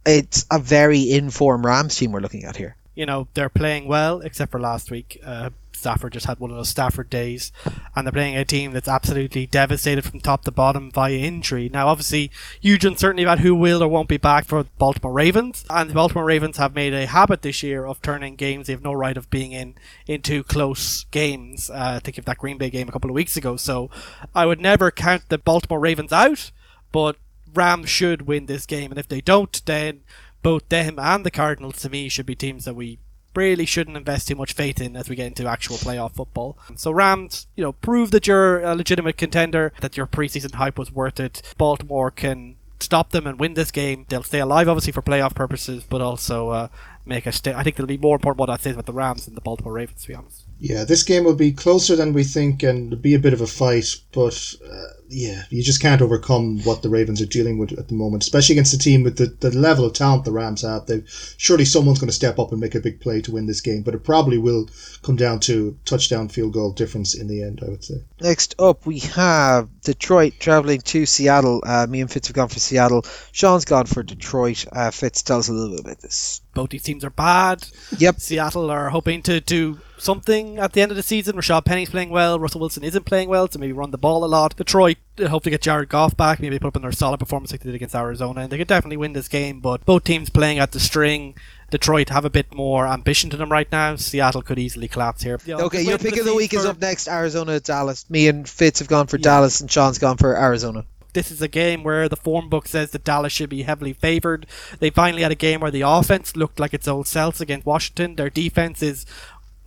it's a very informed Rams team we're looking at here. You know they're playing well except for last week. Uh, Stafford just had one of those Stafford days, and they're playing a team that's absolutely devastated from top to bottom via injury. Now, obviously, huge uncertainty about who will or won't be back for Baltimore Ravens, and the Baltimore Ravens have made a habit this year of turning games they have no right of being in into close games. Uh, think of that Green Bay game a couple of weeks ago. So, I would never count the Baltimore Ravens out, but Rams should win this game, and if they don't, then both them and the Cardinals to me should be teams that we really shouldn't invest too much faith in as we get into actual playoff football. So Rams, you know, prove that you're a legitimate contender, that your preseason hype was worth it. Baltimore can stop them and win this game. They'll stay alive, obviously, for playoff purposes, but also uh, make a stay. I think it'll be more important what I say about the Rams than the Baltimore Ravens, to be honest. Yeah, this game will be closer than we think and be a bit of a fight, but uh, yeah, you just can't overcome what the Ravens are dealing with at the moment, especially against a team with the, the level of talent the Rams have. They surely someone's going to step up and make a big play to win this game, but it probably will come down to touchdown field goal difference in the end, I would say. Next up, we have Detroit traveling to Seattle. Uh, me and Fitz have gone for Seattle. Sean's gone for Detroit. Uh, Fitz, tell us a little bit about this. Both these teams are bad. Yep. Seattle are hoping to do something at the end of the season. Rashad Penny's playing well. Russell Wilson isn't playing well, so maybe run the ball a lot. Detroit hope to get Jared Goff back. Maybe put up another solid performance like they did against Arizona, and they could definitely win this game. But both teams playing at the string. Detroit have a bit more ambition to them right now. Seattle could easily collapse here. You know, Okay, just your wait for pick of the week is up next. Arizona, Dallas. Me and Fitz have gone for Dallas, and Sean's gone for Arizona. This is a game where the form book says that Dallas should be heavily favored. They finally had a game where the offense looked like its old selves against Washington. Their defense is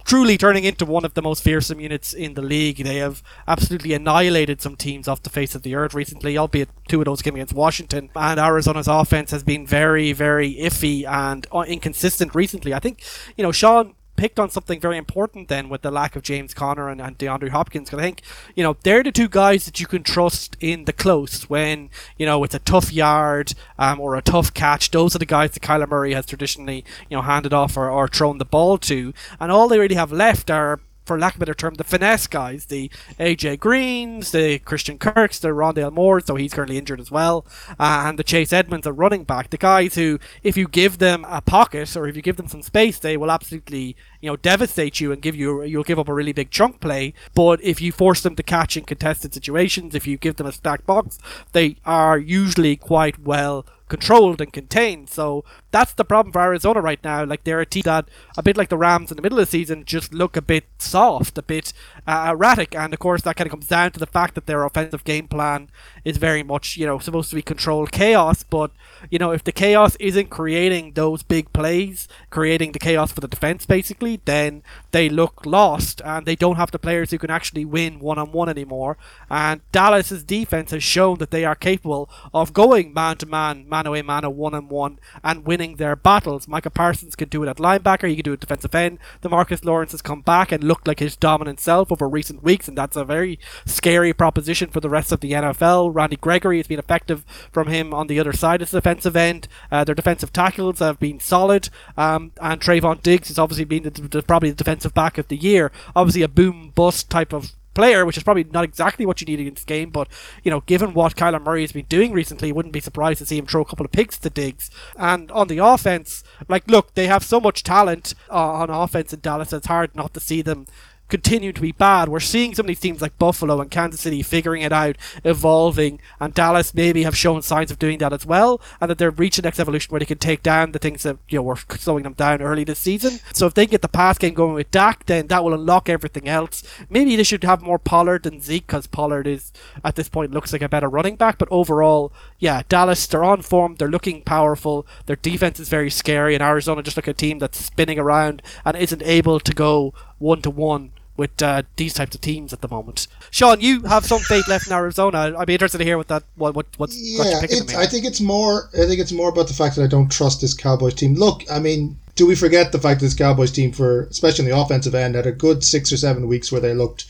truly turning into one of the most fearsome units in the league. They have absolutely annihilated some teams off the face of the earth recently, albeit two of those came against Washington. And Arizona's offense has been very, very iffy and uh, inconsistent recently. I think, you know, Sean picked on something very important then with the lack of James Conner and, and DeAndre Hopkins. 'cause I think, you know, they're the two guys that you can trust in the close when, you know, it's a tough yard um, or a tough catch. Those are the guys that Kyler Murray has traditionally, you know, handed off or, or thrown the ball to. And all they really have left are for lack of a better term, the finesse guys, the AJ Greens, the Christian Kirks, the Rondale Moore, so he's currently injured as well, uh, and the Chase Edmonds, a running back. The guys who, if you give them a pocket or if you give them some space, they will absolutely, you know, devastate you and give you, you'll give up a really big chunk play. But if you force them to catch in contested situations, if you give them a stacked box, they are usually quite well controlled and contained. So that's the problem for Arizona right now. Like they're a team that, a bit like the Rams in the middle of the season, just look a bit soft, a bit uh, erratic, and of course that kind of comes down to the fact that their offensive game plan is very much, you know, supposed to be controlled chaos. But you know, if the chaos isn't creating those big plays, creating the chaos for the defense, basically, then they look lost, and they don't have the players who can actually win one on one anymore. And Dallas's defense has shown that they are capable of going man to man, man away, man a one on one, and winning their battles. Micah Parsons can do it at linebacker. He can do it defensive end. DeMarcus Lawrence has come back and looked like his dominant self over recent weeks, and that's a very scary proposition for the rest of the NFL. Randy Gregory has been effective from him on the other side the defensive end. Uh, their defensive tackles have been solid, um, and Trevon Diggs has obviously been the, the, probably the defensive back of the year. Obviously, a boom bust type of player, which is probably not exactly what you need in this game. But you know, given what Kyler Murray has been doing recently, wouldn't be surprised to see him throw a couple of picks to Diggs. And on the offense, like, look, they have so much talent uh, on offense in Dallas. It's hard not to see them continue to be bad. We're seeing some of these teams like Buffalo and Kansas City figuring it out, evolving, and Dallas maybe have shown signs of doing that as well, and that they're reaching next evolution where they can take down the things that you know were slowing them down early this season. So if they get the pass game going with Dak, then that will unlock everything else. Maybe they should have more Pollard than Zeke because Pollard is at this point looks like a better running back. But overall, yeah, Dallas they're on form, they're looking powerful, their defense is very scary, and Arizona just like a team that's spinning around and isn't able to go one to one with uh, these types of teams at the moment. Sean, you have some faith left in Arizona. I'd be interested to hear what that what, what what's yeah. It, I think it's more. I think it's more about the fact that I don't trust this Cowboys team. Look, I mean, do we forget the fact that this Cowboys team, for especially on the offensive end, had a good six or seven weeks where they looked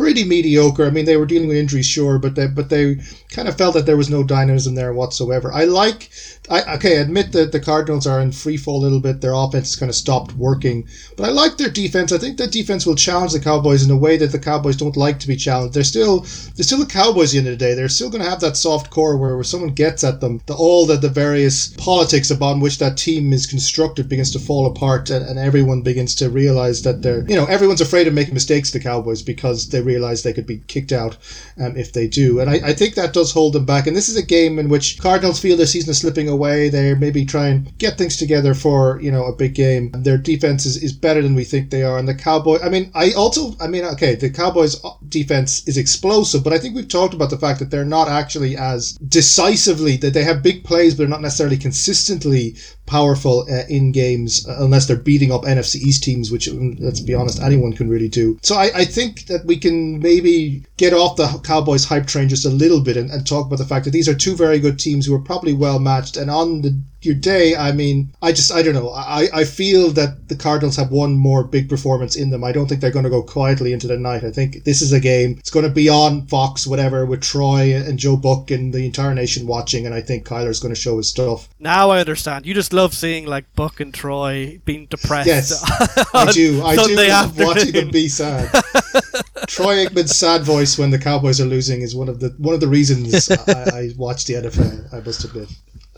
pretty mediocre. I mean, they were dealing with injuries, sure, but they but they kind of felt that there was no dynamism there whatsoever. I like, I okay, admit that the Cardinals are in free fall a little bit. Their offense kind of stopped working, but I like their defense. I think that defense will challenge the Cowboys in a way that the Cowboys don't like to be challenged. They're still they're still the Cowboys at the end of the day. They're still going to have that soft core where, where someone gets at them. The all that the various politics upon which that team is constructed begins to fall apart, and, and everyone begins to realize that they're you know everyone's afraid of making mistakes. The Cowboys because they realize they could be kicked out um, if they do, and I, I think that does hold them back. And this is a game in which Cardinals feel their season is slipping away. They maybe try and get things together for you know a big game. Their defense is, is better than we think they are, and the Cowboy. I mean, I also I mean, okay, the Cowboys defense is explosive, but I think we've talked about the fact that they're not actually as decisively that they have big plays, but they're not necessarily consistently powerful uh, in games uh, unless they're beating up NFC East teams, which um, let's be honest, anyone can really do. So I, I think that we can maybe get off the Cowboys hype train just a little bit and, and talk about the fact that these are two very good teams who are probably well matched. And on the your day, I mean, I just, I don't know. I, I feel that the Cardinals have one more big performance in them. I don't think they're going to go quietly into the night. I think this is a game. It's going to be on Fox, whatever, with Troy and Joe Buck and the entire nation watching. And I think Kyler's going to show his stuff. Now I understand. You just love seeing like Buck and Troy being depressed. Yes, I do. I Sunday do love watching them be sad. Troy Aikman's sad voice when the Cowboys are losing is one of the one of the reasons I, I watch the NFL. I must admit.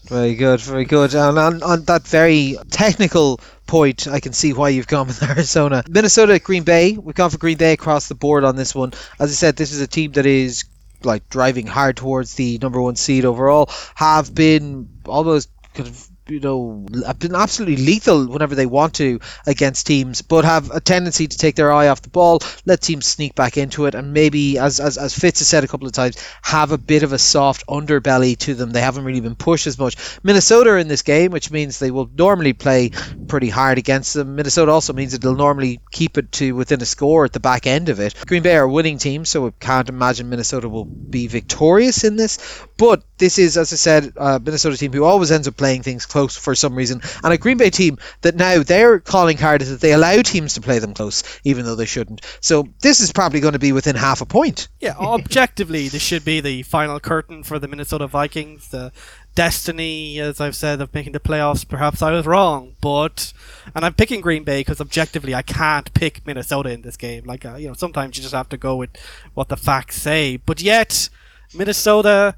Very good, very good. And on, on that very technical point, I can see why you've gone with Arizona. Minnesota, Green Bay. We've gone for Green Bay across the board on this one. As I said, this is a team that is like driving hard towards the number one seed overall. Have been almost kind of you know, been absolutely lethal whenever they want to against teams, but have a tendency to take their eye off the ball, let teams sneak back into it, and maybe, as, as, as Fitz has said a couple of times, have a bit of a soft underbelly to them. They haven't really been pushed as much. Minnesota in this game, which means they will normally play pretty hard against them. Minnesota also means that they'll normally keep it to within a score at the back end of it. Green Bay are a winning team, so I can't imagine Minnesota will be victorious in this. But this is, as I said, a Minnesota team who always ends up playing things close for some reason, and a Green Bay team that now their calling card is that they allow teams to play them close, even though they shouldn't. So this is probably going to be within half a point. Yeah, objectively, this should be the final curtain for the Minnesota Vikings. The destiny, as I've said, of making the playoffs. Perhaps I was wrong, but and I'm picking Green Bay because objectively I can't pick Minnesota in this game. Like uh, you know, sometimes you just have to go with what the facts say. But yet, Minnesota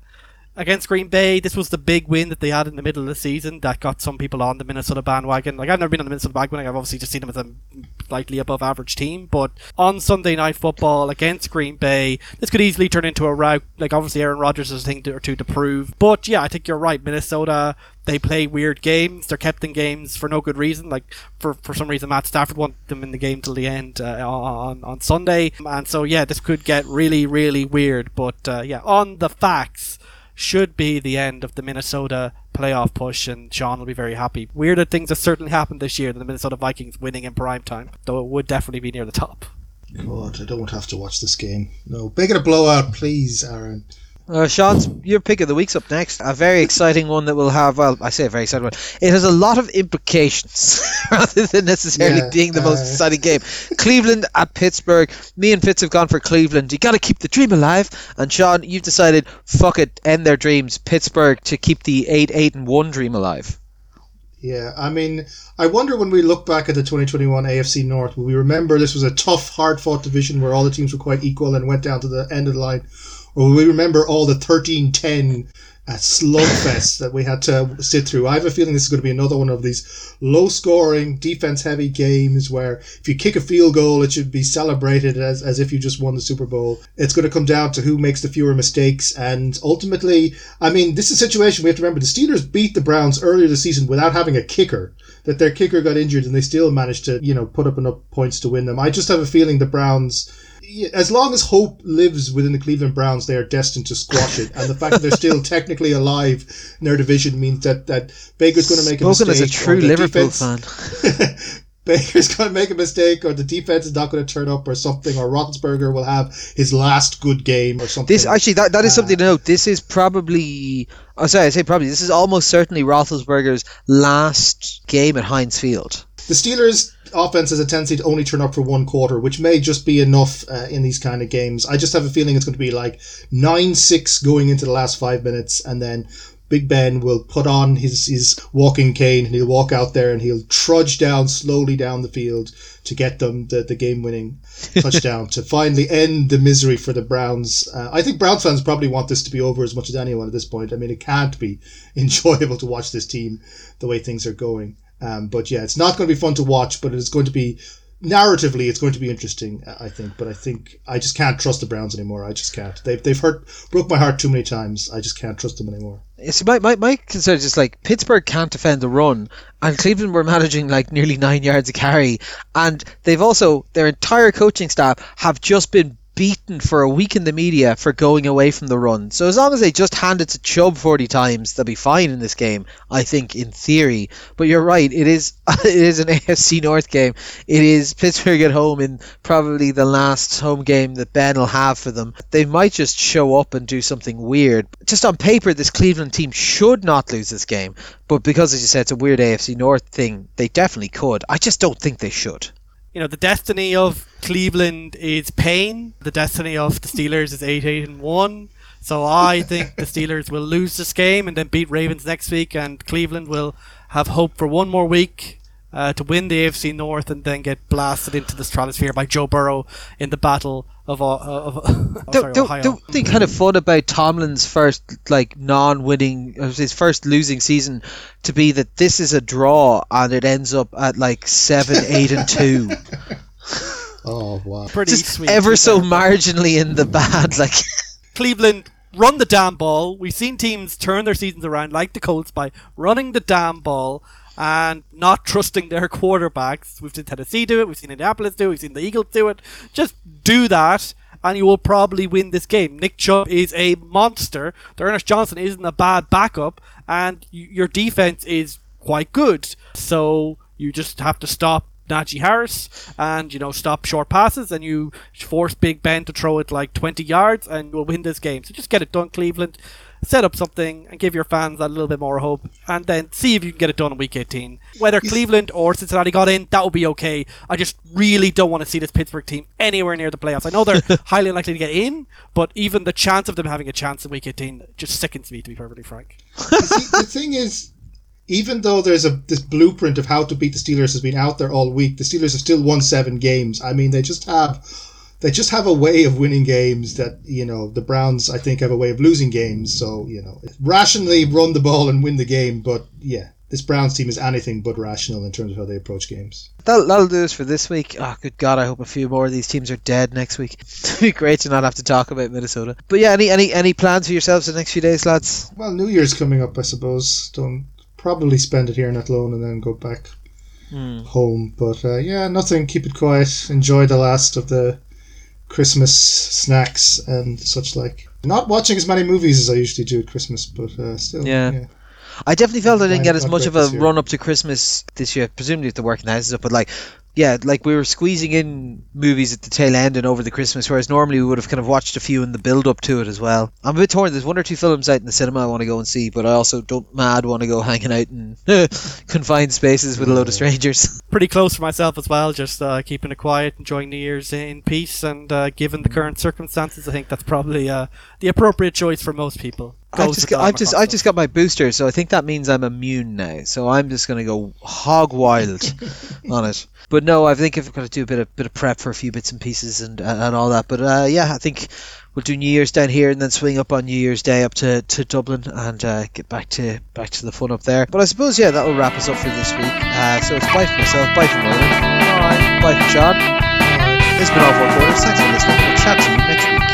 against Green Bay, this was the big win that they had in the middle of the season that got some people on the Minnesota bandwagon. Like I've never been on the Minnesota bandwagon. I've obviously just seen them as a slightly above average team. But on Sunday Night Football against Green Bay, this could easily turn into a rout. Like obviously Aaron Rodgers has a thing to, or two to prove. But yeah, I think you're right. Minnesota they play weird games. They're kept in games for no good reason. Like for, for some reason, Matt Stafford wanted them in the game till the end uh, on on Sunday, and so yeah, this could get really really weird. But uh, yeah, on the facts, should be the end of the Minnesota playoff push, and Sean will be very happy. Weirder things have certainly happened this year than the Minnesota Vikings winning in prime time, though it would definitely be near the top. God, I don't have to watch this game. No, bigger blowout, please, Aaron. Uh, Sean's your pick of the week's up next. A very exciting one that will have, well, I say a very exciting one. It has a lot of implications rather than necessarily yeah, being the uh, most exciting game. Cleveland at Pittsburgh. Me and Fitz have gone for Cleveland. You got to keep the dream alive. And Sean, you've decided, fuck it, end their dreams. Pittsburgh to keep the 8 8 and 1 dream alive. Yeah, I mean, I wonder when we look back at the 2021 AFC North, will we remember this was a tough, hard fought division where all the teams were quite equal and went down to the end of the line? Or we remember all the 13 10 uh, slugfest that we had to sit through? I have a feeling this is going to be another one of these low scoring, defense heavy games where if you kick a field goal, it should be celebrated as, as if you just won the Super Bowl. It's going to come down to who makes the fewer mistakes. And ultimately, I mean, this is a situation we have to remember the Steelers beat the Browns earlier this season without having a kicker that their kicker got injured and they still managed to, you know, put up enough points to win them. I just have a feeling the Browns as long as hope lives within the Cleveland Browns, they are destined to squash it. And the fact that they're still technically alive in their division means that, that Baker's going to make a Spoken mistake. as a true Liverpool defense, fan. Baker's going to make a mistake, or the defense is not going to turn up, or something, or Roethlisberger will have his last good game, or something. This actually that, that is something to ah. note. This is probably oh sorry, I say probably this is almost certainly Roethlisberger's last game at Heinz Field. The Steelers' offense has a tendency to only turn up for one quarter, which may just be enough uh, in these kind of games. I just have a feeling it's going to be like 9 6 going into the last five minutes, and then Big Ben will put on his, his walking cane and he'll walk out there and he'll trudge down slowly down the field to get them the, the game winning touchdown to finally end the misery for the Browns. Uh, I think Browns fans probably want this to be over as much as anyone at this point. I mean, it can't be enjoyable to watch this team the way things are going. Um, but yeah, it's not going to be fun to watch, but it's going to be narratively, it's going to be interesting. I think. But I think I just can't trust the Browns anymore. I just can't. They've they've hurt broke my heart too many times. I just can't trust them anymore. See, my, my, my concern is like Pittsburgh can't defend the run, and Cleveland were managing like nearly nine yards a carry, and they've also their entire coaching staff have just been beaten for a week in the media for going away from the run. So as long as they just hand it to Chubb 40 times, they'll be fine in this game, I think, in theory. But you're right, it is it is an AFC North game. It is Pittsburgh at home in probably the last home game that Ben will have for them. They might just show up and do something weird. Just on paper, this Cleveland team should not lose this game. But because, as you said, it's a weird AFC North thing, they definitely could. I just don't think they should you know, the destiny of Cleveland is pain. The destiny of the Steelers is 8 8 and 1. So I think the Steelers will lose this game and then beat Ravens next week, and Cleveland will have hope for one more week uh, to win the AFC North and then get blasted into the stratosphere by Joe Burrow in the battle of, uh, of, of don't, sorry, don't, Ohio. don't think kind of fun about Tomlin's first like non-winning uh, his first losing season to be that this is a draw and it ends up at like seven eight and two Oh wow! Pretty just sweet. ever so There. marginally in the bad like Cleveland run the damn ball. We've seen teams turn their seasons around, like the Colts, by running the damn ball and not trusting their quarterbacks. We've seen Tennessee do it. We've seen Indianapolis do it. We've seen the Eagles do it. Just do that, and you will probably win this game. Nick Chubb is a monster. D'Ernest Johnson isn't a bad backup, and y- your defense is quite good. So you just have to stop Najee Harris and you know stop short passes and you force Big Ben to throw it like 20 yards and you'll win this game. So just get it done, Cleveland. Set up something and give your fans a little bit more hope, and then see if you can get it done in Week 18. Whether Cleveland or Cincinnati got in, that would be okay. I just really don't want to see this Pittsburgh team anywhere near the playoffs. I know they're highly likely to get in, but even the chance of them having a chance in Week 18 just sickens me, to be perfectly frank. See, the thing is, even though there's a this blueprint of how to beat the Steelers has been out there all week, the Steelers have still won seven games. I mean, they just have they just have a way of winning games that you know the Browns I think have a way of losing games. So you know, rationally run the ball and win the game. But yeah, this Browns team is anything but rational in terms of how they approach games. that'll, that'll do us for this week. Oh, good God! I hope a few more of these teams are dead next week. It'd be great to not have to talk about Minnesota. But yeah, any any any plans for yourselves the next few days, lads? Well, New Year's coming up, I suppose. Don't probably spend it here in Athlone and then go back home. But uh, yeah, nothing. Keep it quiet. Enjoy the last of the Christmas snacks and such like. Not watching as many movies as I usually do at Christmas, but uh, still. Yeah. I definitely felt I didn't get as much of a run up to Christmas this year. Presumably, if the working houses up, but like, yeah, like we were squeezing in movies at the tail end and over the Christmas, whereas normally we would have kind of watched a few in the build up to it as well. I'm a bit torn. There's one or two films out in the cinema I want to go and see, but I also don't mad want to go hanging out in confined spaces with a load of strangers. pretty close for myself as well. Just uh, keeping it quiet, enjoying New Year's in peace, and uh, given the current circumstances, I think that's probably uh, the appropriate choice for most people. I've just, got, I've just, I McCroskey. just got my booster, so I think that means I'm immune now. So I'm just going to go hog wild on it. But no, I think I've got to do a bit of bit of prep for a few bits and pieces and and all that. But uh, yeah, I think we'll do New Year's down here and then swing up on New Year's Day up to, to Dublin and uh, get back to back to the fun up there. But I suppose yeah, that will wrap us up for this week. Uh, so it's bye from myself, bye for Ronan, bye for Sean. It's been all four quarters. Thanks for listening. We'll chat to you next week.